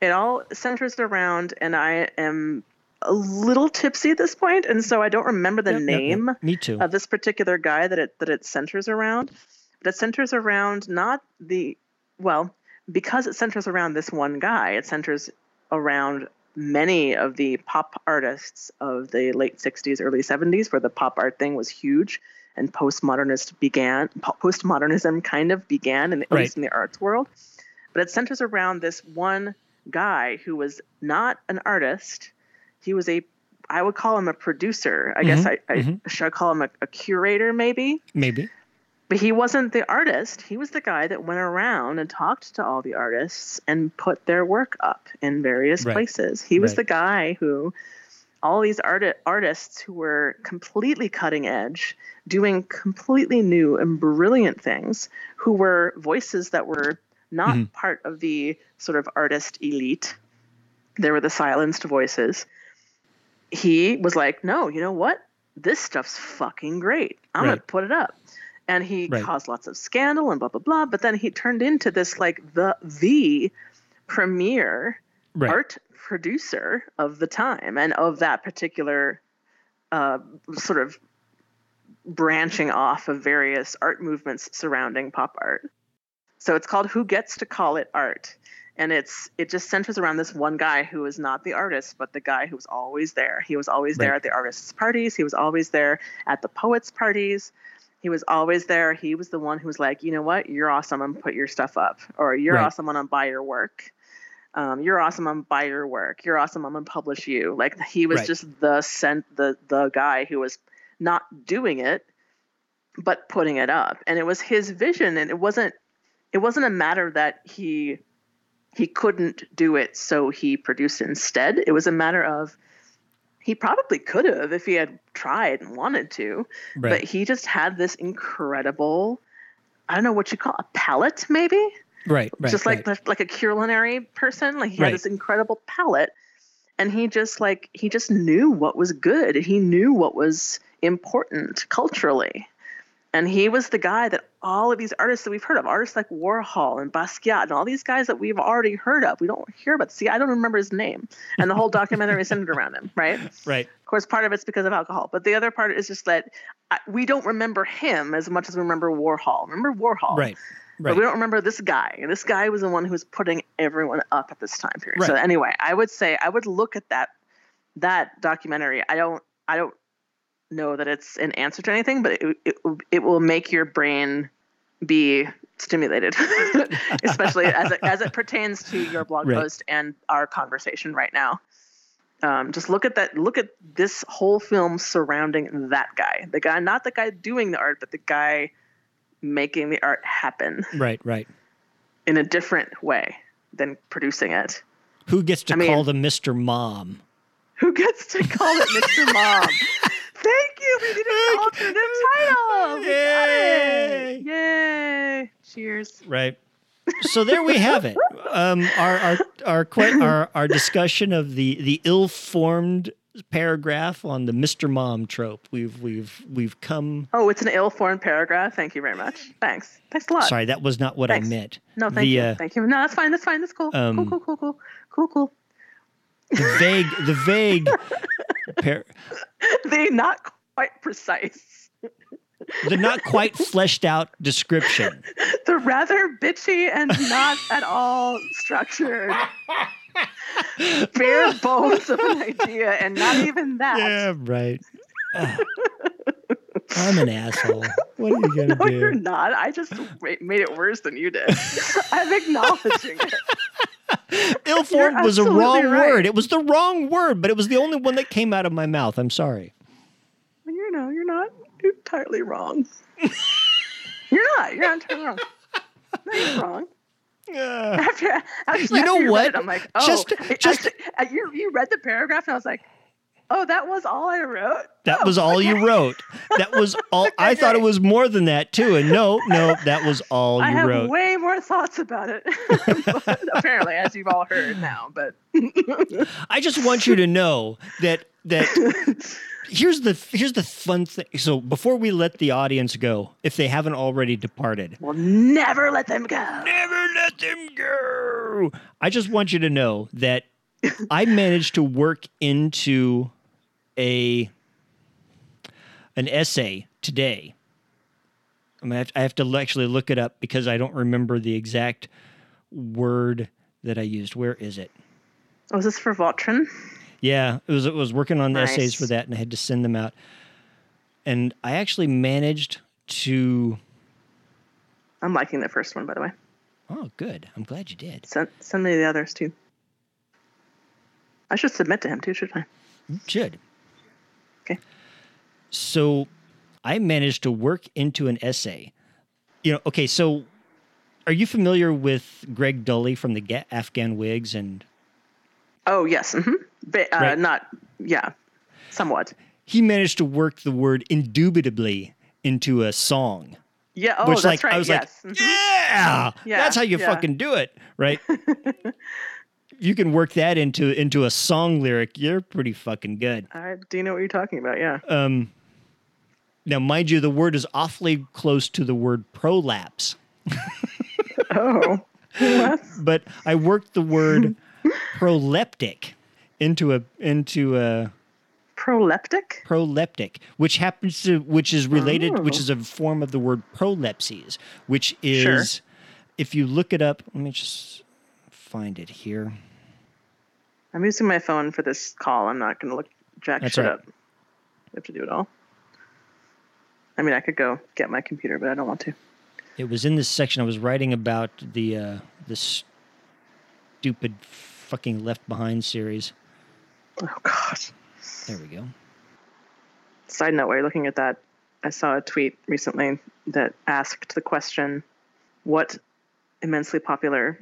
it all centers around and i am a little tipsy at this point and so i don't remember the Yep, yep, yep. name Me too. of this particular guy that it that it centers around but it centers around not the well because it centers around this one guy it centers around many of the pop artists of the late 60s early 70s where the pop art thing was huge and postmodernist began postmodernism kind of began in the, at least in the arts world. But it centers around this one guy who was not an artist. He was a i would call him a producer. I guess Mhm, i, I mhm. should I call him a, a curator maybe? Maybe. But he wasn't the artist. He was the guy that went around and talked to all the artists and put their work up in various Right. places. He was Right. the guy who all these art- artists who were completely cutting edge doing completely new and brilliant things who were voices that were not Mhm. part of the sort of artist elite. There were the silenced voices. He was like no you know what? This stuff's fucking great. I'm gonna put it up and he Right. caused lots of scandal and blah blah blah but then he turned into this like the the premier Right. art producer of the time and of that particular uh, sort of branching off of various art movements surrounding pop art. So it's called Who Gets to Call It Art? And it's it just centers around this one guy who is not the artist, but the guy who was always there. He was always there at the artists' parties. He was always there at the poets' parties. He was always there. He was the one who was like, you know what, you're awesome. I'm put your stuff up, or you're Right. awesome. I'm gonna buy your work. Um, you're awesome. I'm buy your work. You're awesome. I'm gonna publish you. Like he was Right. just the sent the the guy who was not doing it, but putting it up. And it was his vision, and it wasn't it wasn't a matter that he he couldn't do it, so he produced it instead. It was a matter of he probably could have if he had tried and wanted to, but he just had this incredible I don't know what you call a palate maybe Right. Right. just like right. the, like a culinary person like he Right. had this incredible palate and he just like he just knew what was good he knew what was important culturally and he was the guy that all of these artists that we've heard of artists like warhol and basquiat and all these guys that we've already heard of we don't hear about see i don't remember his name and the whole documentary is centered around him right [LAUGHS] right. of course, part of it's because of alcohol, but the other part is just that uh, we don't remember him as much as we remember Warhol. Remember Warhol, Right. Right. But we don't remember this guy. And this guy was the one who was putting everyone up at this time period. So anyway, I would say I would look at that that documentary. I don't I don't know that it's an answer to anything, but it it, it will make your brain be stimulated, [LAUGHS] especially as it, as it pertains to your blog Right. post and our conversation right now. Um, just look at that. Look at this whole film surrounding that guy. The guy, not the guy doing the art, but the guy making the art happen Right. Right. in a different way than producing it. Who gets to I mean- call them Mr. Mom? Who gets to call it Mr. [LAUGHS] Mom? Thank you. We did an alternative title. We got it. Yay. Cheers. Right. So there we have it. [LAUGHS] Um, our our our, que- our our discussion of the the ill-formed paragraph on the Mr. Mom trope. We've we've we've come. Oh, it's an ill-formed paragraph. Thank you very much. Thanks. Thanks a lot. Sorry, that was not what Thanks. I meant. No, thank the, you. uh, Thank you. No, that's fine. That's fine. That's cool. Um, cool, cool, cool, cool, cool, cool. The vague the vague par- They not quite precise. the not quite fleshed out description. They're rather bitchy and not at all structured. Bare bones of an idea, and not even that. Yeah, right. Ah. I'm an asshole. What are you gonna No, do? No, you're not. I just made it worse than you did. [LAUGHS] I'm acknowledging it. [LAUGHS] Ill-formed was a wrong right. word. It was the wrong word, but it was the only one that came out of my mouth. I'm sorry. You know, you're not entirely wrong. [LAUGHS] you're not. You're not entirely wrong. No, you're wrong. Yeah. After, actually, You know what? it, I'm like, oh, Just- just- actually, uh, you, you read the paragraph, and I was like, oh, that was all I wrote. That Oh, was all okay. you [LAUGHS] wrote. That was all. I thought it was more than that too. And no, no, that was all I you have wrote. way more thoughts about it. [LAUGHS] Apparently, as you've all heard now, but [LAUGHS] I just want you to know that that here's the here's the fun thing. So before we let the audience go, if they haven't already departed, we'll never let them go. never let them go. I just want you to know that I managed to work into a an essay today. I mean, I have, I have to actually look it up because I don't remember the exact word that I used. Where is it? Was this for Voltron? Yeah, it was. It was working on the essays for that, and I had to send them out. And I actually managed to. I'm liking the first one, by the way. Oh, good. I'm glad you did. Send send me the others too. I should submit to him too, shouldn't I? You should. Okay. So, I managed to work into an essay. You know, okay. So, are you familiar with Greg Dulli from the Ga- Afghan Wigs and Oh yes, hmm but uh, Right. not yeah, somewhat. he managed to work the word indubitably into a song. Yeah. Oh, which that's like right. I was yes. like, Mhm. yeah, Yeah, that's how you yeah. fucking do it, right? [LAUGHS] you can work that into into a song lyric. You're pretty fucking good. I do you know what you're talking about. Yeah. Um, now, mind you, the word is awfully close to the word prolapse, [LAUGHS] Oh. what? but I worked the word [LAUGHS] proleptic into a into a Proleptic. proleptic, which happens to which is related, which Oh. is a form of the word prolepsis, which is Sure. if you look it up. Let me just find it here. I'm using my phone for this call. I'm not going to look jack That's shit right. up. I have to do it all. I mean, I could go get my computer, but I don't want to. It was in this section. I was writing about the uh, the stupid fucking Left Behind series. Oh God. There we go. Side note: While you're looking at that, I saw a tweet recently that asked the question, "What immensely popular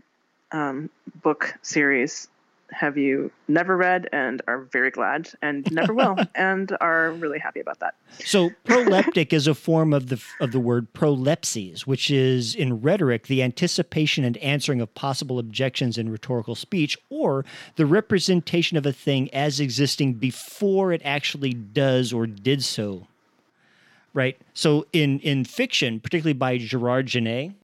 um, book series have you never read and are very glad and never will [LAUGHS] and are really happy about that?" So proleptic is a form of the of the word prolepsis, which is in rhetoric the anticipation and answering of possible objections in rhetorical speech, or the representation of a thing as existing before it actually does or did so. Right. So in in fiction, particularly by Gérard Genette,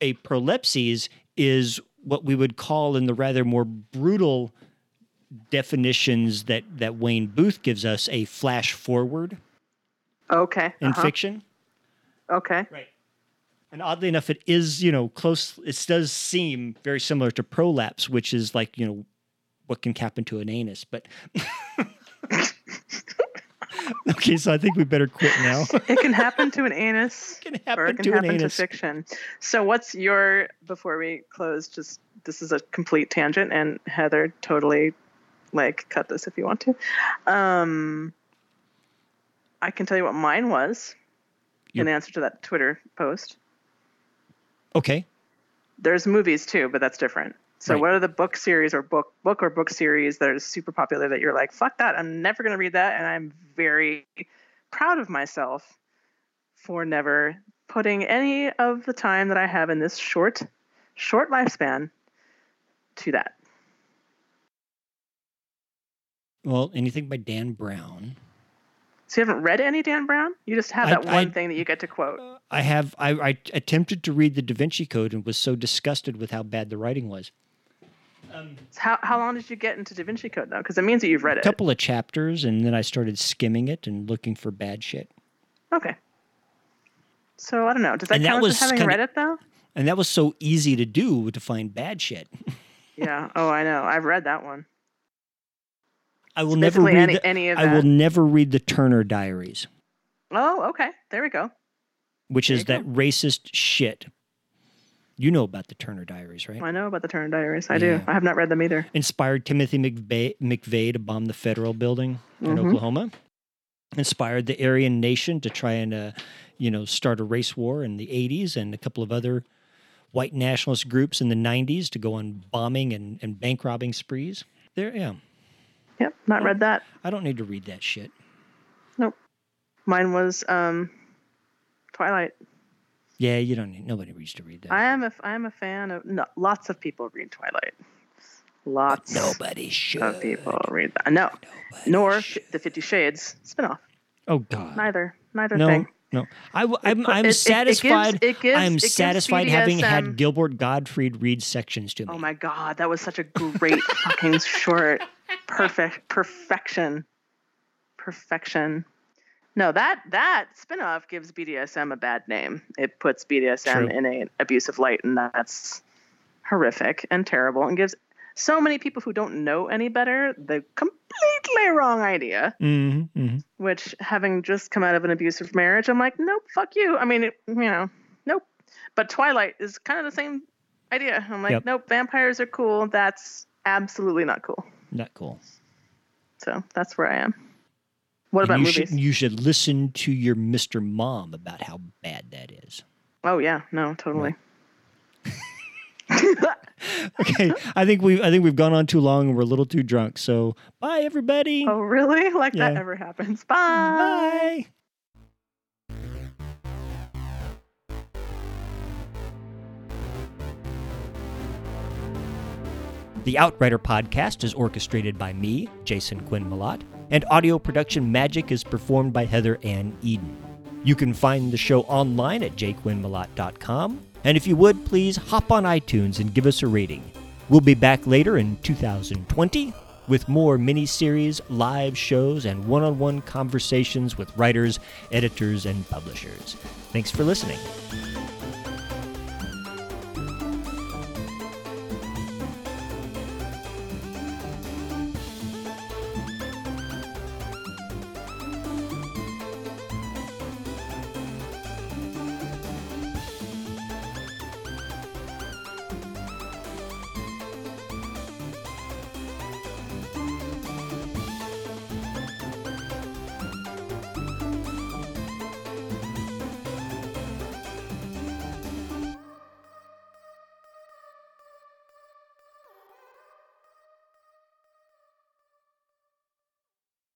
a prolepsis is what we would call in the rather more brutal definitions that that Wayne Booth gives us a flash forward Okay. in uh-huh. fiction. Okay. Right. And oddly enough, it is, you know, close, it does seem very similar to prolapse, which is like, you know, what can happen to an anus. But [LAUGHS] [LAUGHS] [LAUGHS] okay, so I think we better quit now. It can happen to an anus. [LAUGHS] can or happen it can to happen an to fiction. So, what's your before we close? Just this is a complete tangent, and Heather totally like cut this if you want to. Um, I can tell you what mine was in answer to that Twitter post. Okay. There's movies too, but that's different. So, Right. what are the book series or book book or book series that are super popular that you're like, fuck that, I'm never gonna read that, and I'm very proud of myself for never putting any of the time that I have in this short, short lifespan to that. Well, anything by Dan Brown. So you haven't read any Dan Brown? You just have I- that one I- thing that you get to quote. I have. I, I attempted to read the Da Vinci Code and was so disgusted with how bad the writing was. Um, so how how long did you get into Da Vinci Code though? Because it means that you've read it. A couple of chapters, and then I started skimming it and looking for bad shit. Okay. So I don't know. Does that And that count was as having kinda- read it though? And that was so easy to do to find bad shit. [LAUGHS] Yeah. Oh, I know. I've read that one. I will never read. any, the, any of I that. will never read the Turner Diaries, Oh, okay. There we go. which There is you that racist shit. You know about the Turner Diaries, right? I know about the Turner Diaries. I Yeah. do. I have not read them either. Inspired Timothy McVeigh, McVeigh to bomb the federal building in Mhm. Oklahoma. Inspired the Aryan Nation to try and, uh, you know, start a race war in the 80s, and a couple of other white nationalist groups in the 90s to go on bombing and, and bank robbing sprees. There, yeah. Yep. Not read that. I don't need to read that shit. Nope. Mine was um, Twilight. Yeah, you don't need. Nobody needs to read that. I am a I am a fan of. No, lots of people read Twilight. Lots Nobody should. of people read that. No, Nobody nor should. the Fifty Shades spinoff. Oh God. Neither. Neither no, thing. no. I, w- I'm, I'm it- it- it gives- satisfied. it gives- I'm satisfied having had Gilbert Gottfried read sections to me. Oh my god, that was such a great fucking short. [LAUGHS] Perfect perfection. Perfection. No, that that spin-off gives BDSM a bad name. It puts BDSM True. in a abusive light and that's horrific and terrible and gives so many people who don't know any better the completely wrong idea, Mm-hmm, mm-hmm. which having just come out of an abusive marriage, I'm like, nope, fuck you. I mean, it, you know, nope. But Twilight is kind of the same idea. I'm like, Yep. nope, vampires are cool. That's absolutely not cool. Not cool. So that's where I am. What about you movies? should you should listen to your Mr. Mom about how bad that is. Oh yeah, no, totally. [LAUGHS] Okay, I think we I think we've gone on too long and we're a little too drunk. So bye everybody. oh really? [LAUGHS] Like that ever happens? Bye. Bye. The Outrider podcast is orchestrated by me, Jason Quinn Malott, and audio production magic is performed by Heather Anne Eden. You can find the show online at jquinnmalott.com, and if you would, please hop on iTunes and give us a rating. We'll be back later in 2020 with more mini-series, live shows, and one-on-one conversations with writers, editors, and publishers. Thanks for listening.